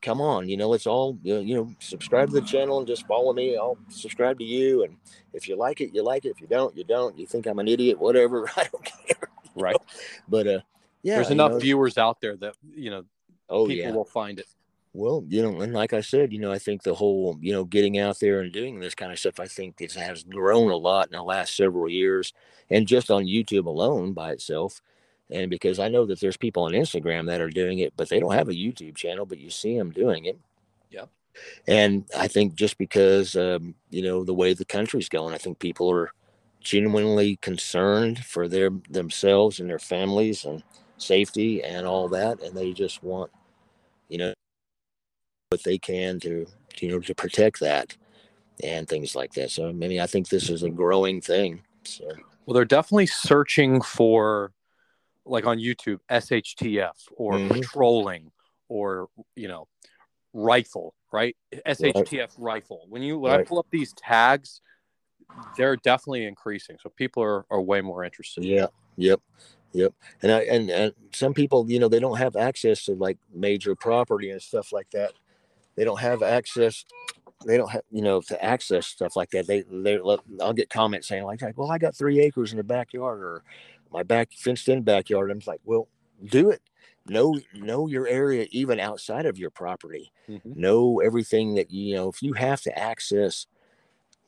come on, you know, let's all, you know, you know, subscribe to the channel and just follow me. I'll subscribe to you. And if you like it, you like it. If you don't, you don't. You think I'm an idiot, whatever. I don't care. Right. know? But, uh, yeah. There's enough know, viewers out there that you know oh, people yeah. will find it. Well, you know, and like I said, you know, I think the whole, you know, getting out there and doing this kind of stuff, I think it has grown a lot in the last several years, and just on YouTube alone by itself. And because I know that there's people on Instagram that are doing it, but they don't have a YouTube channel, but you see them doing it. Yeah. And I think just because, um, you know, the way the country's going, I think people are genuinely concerned for their themselves and their families and safety and all that, and they just want, you know, what they can to, you know, to protect that and things like that. So, I mean, I think this is a growing thing. So, Well, they're definitely searching for, like on YouTube, SHTF or Mhm. patrolling or you know, rifle, right? SHTF rifle. When you when I pull up these tags, they're definitely increasing. So people are, are way more interested. yeah, yep, yep. And I and, and some people, you know, they don't have access to like major property and stuff like that. They don't have access. They don't have, you know, to access stuff like that. They, they, I'll get comments saying like, well, I got three acres in the backyard or my back fenced in backyard. I'm just like, well, do it. Know, know your area even outside of your property. Mhm. Know everything that you know. If you have to access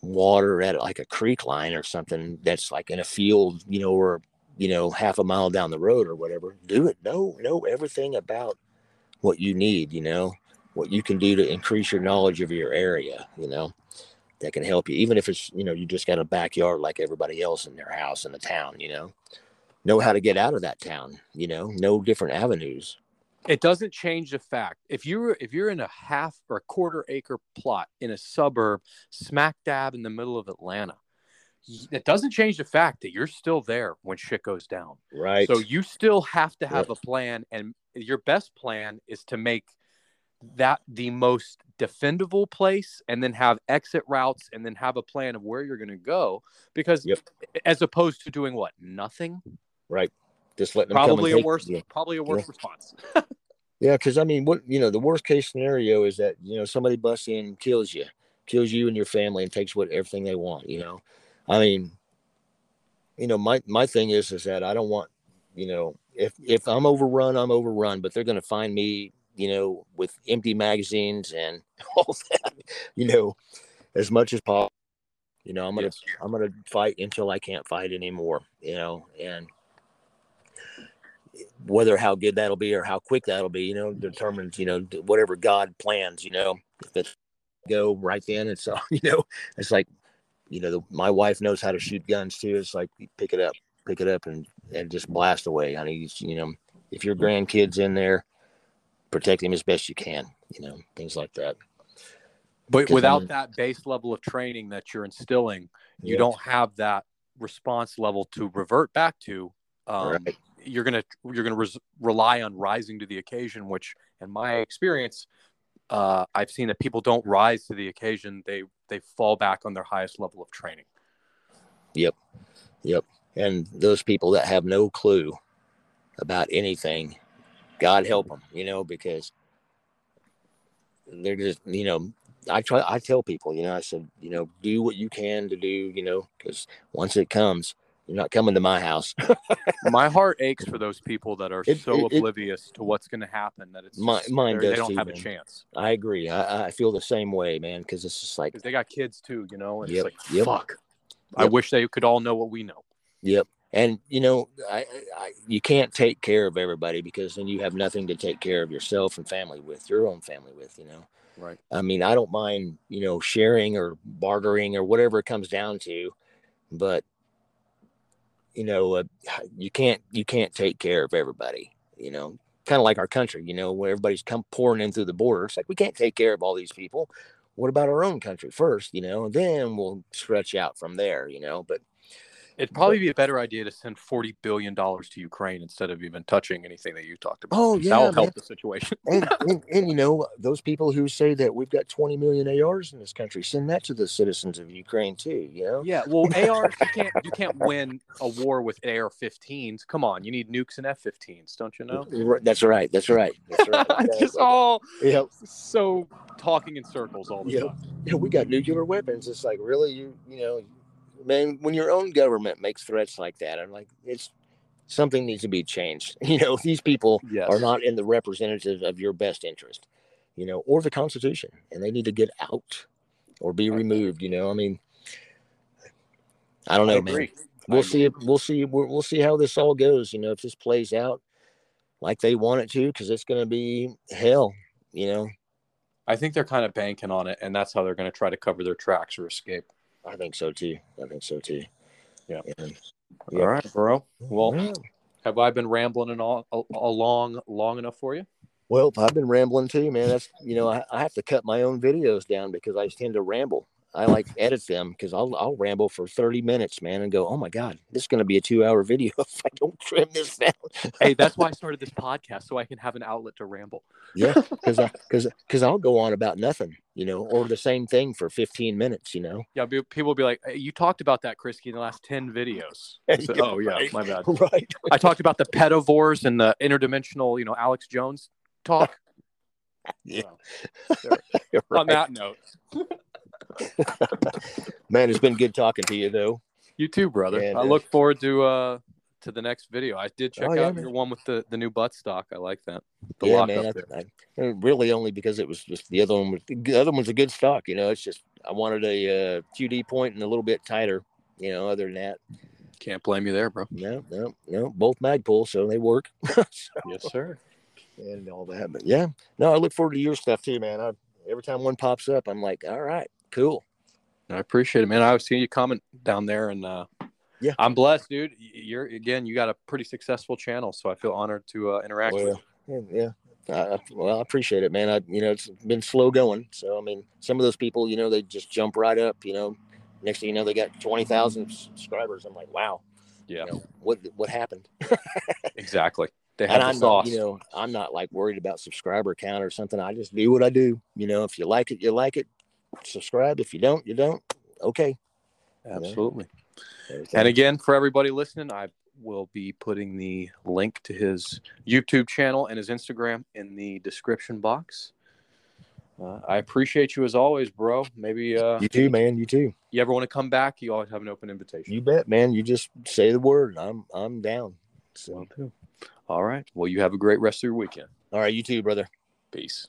water at like a creek line or something that's like in a field, you know, or you know, half a mile down the road or whatever, do it. Know, know everything about what you need. You know, what you can do to increase your knowledge of your area. You know, that can help you, even if it's you know you just got a backyard like everybody else in their house in the town. You know, know how to get out of that town. You know, know different avenues. it doesn't change the fact if you're if you're in a half or a quarter acre plot in a suburb smack dab in the middle of atlanta it doesn't change the fact that you're still there when shit goes down Right. so you still have to have Yep. a plan and your best plan is to make that the most defendable place and then have exit routes and then have a plan of where you're going to go because Yep. as opposed to doing what nothing right. Just letting them probably a take worse you. probably a worse Yeah. response Yeah, because I mean, what you know, the worst case scenario is that you know somebody busts in, and kills you, kills you and your family, and takes what everything they want. You know, I mean, you know, my my thing is is that I don't want, you know, if if I'm overrun, I'm overrun, but they're going to find me, you know, with empty magazines and all that, you know, as much as possible. You know, I'm gonna Yes. I'm gonna fight until I can't fight anymore. You know, and whether how good that'll be or how quick that'll be, you know, determines, you know, whatever God plans, you know, if it's go right then, it's all, you know, it's like, you know, the, my wife knows how to shoot guns too. It's like pick it up, pick it up and, and just blast away. I mean, you know, if your grandkid's in there, protect him as best you can, you know, things like that. But Because, without um, that base level of training that you're instilling, you Yeah. don't have that response level to revert back to. Um, Right. You're gonna you're gonna res- rely on rising to the occasion, which, in my experience, uh, I've seen that people don't rise to the occasion. They they fall back on their highest level of training. Yep. Yep. And those people that have no clue about anything, God help them, you know, because they're just, you know, I try, I tell people, you know, I said, you know, do what you can to do, you know, because once it comes, you're not coming to my house. my heart aches for those people that are It- so it- it- oblivious to what's going to happen that it's Mi- just- mine they're- they does don't too, have a chance I agree. I, I feel the same way, man, because it's just like, they got kids too, you know. And Yep, It's like yep. fuck. I wish they could all know what we know. Yep. And you know, I, I, you can't take care of everybody because then you have nothing to take care of yourself and family with, your own family with, you know. Right. I mean, I don't mind, you know, sharing or bartering or whatever it comes down to, but you know, uh, you can't you can't take care of everybody, you know. Kind of like our country, you know, where everybody's come pouring in through the border. It's like we can't take care of all these people. What about our own country first, you know? And then we'll stretch out from there, you know. But It'd probably be a better idea to send forty billion dollars to Ukraine instead of even touching anything that you talked about. Oh, yeah, that will man. help the situation. and, and, and you know those people who say that we've got 20 million ARs in this country, send that to the citizens of Ukraine too. You know, yeah, well, ARs you can't you can't win a war with AR-15s. Come on, you need nukes and F-15s, don't you know? That's right. That's right. That's right. It's just all yeah, so talking in circles all the Yeah. time. yeah, we got nuclear weapons. It's like really, you you know, man, when your own government makes threats like that, I'm like, it's something needs to be changed. You know, these people Yes. are not in the representative of your best interest. you know, or the Constitution, and they need to get out or be removed. You know, I mean, I don't know, I man. We'll I see. If, we'll see. We'll, we'll see how this all goes. You know, if this plays out like they want it to, because it's going to be hell. You know, I think they're kind of banking on it, and that's how they're going to try to cover their tracks or escape. I think so too. I think so too. Yeah. And, All right, bro. Well, yeah. have I been rambling and all a- along long enough for you? Well, I've been rambling too, man. That's you know, I, I have to cut my own videos down because I tend to ramble. I like edit them because I'll I'll ramble for thirty minutes, man, and go, oh my god, this is going to be a two-hour video if I don't trim this down. Hey, that's why I started this podcast so I can have an outlet to ramble. yeah, because because because I'll go on about nothing, you know, or the same thing for fifteen minutes, you know. Yeah, people will be like, hey, "You talked about that, Krisky, in the last ten videos." So- oh yeah, Right. my bad. Right. I talked about the pedivores and the interdimensional, you know, Alex Jones talk. Yeah. So, On that note, Man, it's been good talking to you though. you too, brother. And, I uh, look forward to uh to the next video. I did check Oh, yeah, out man. your one with the the new butt stock. I like that. The yeah, man. I. I, uh, really only because it was just the other one was the other one's a good stock. You know, it's just I wanted a uh, QD point and a little bit tighter. You know, other than that, Can't blame you there, bro. no, no, no. Both Magpul, so they work Yes, sir. and all that. But yeah, no, I look forward to your stuff too, man. I, every time one pops up, I'm like, all right, cool. I appreciate it, man. I was seeing you comment down there, and uh, Yeah. I'm blessed, dude. You're again, you got a pretty successful channel, so I feel honored to uh, interact with. Well, yeah, yeah. I, well, I appreciate it, man. I, you know, it's been slow going. So, I mean, some of those people, you know, they just jump right up. You know, next thing you know, they got twenty thousand subscribers. I'm like, wow. Yeah, You know, what what happened? exactly. They and the I'm sauce. not, you know, I'm not like worried about subscriber count or something. I just do what I do. You know, if you like it, you like it. Subscribe. If you don't, you don't. Okay. Absolutely. And again, for everybody listening, I will be putting the link to his YouTube channel and his Instagram in the description box. Uh, I appreciate you as always, bro. Maybe uh, you too, man. You too. you ever want to come back, you always have an open invitation. You bet, man. You just say the word. I'm I'm down. So. All right. Well, you have a great rest of your weekend. all right, you too, brother. Peace.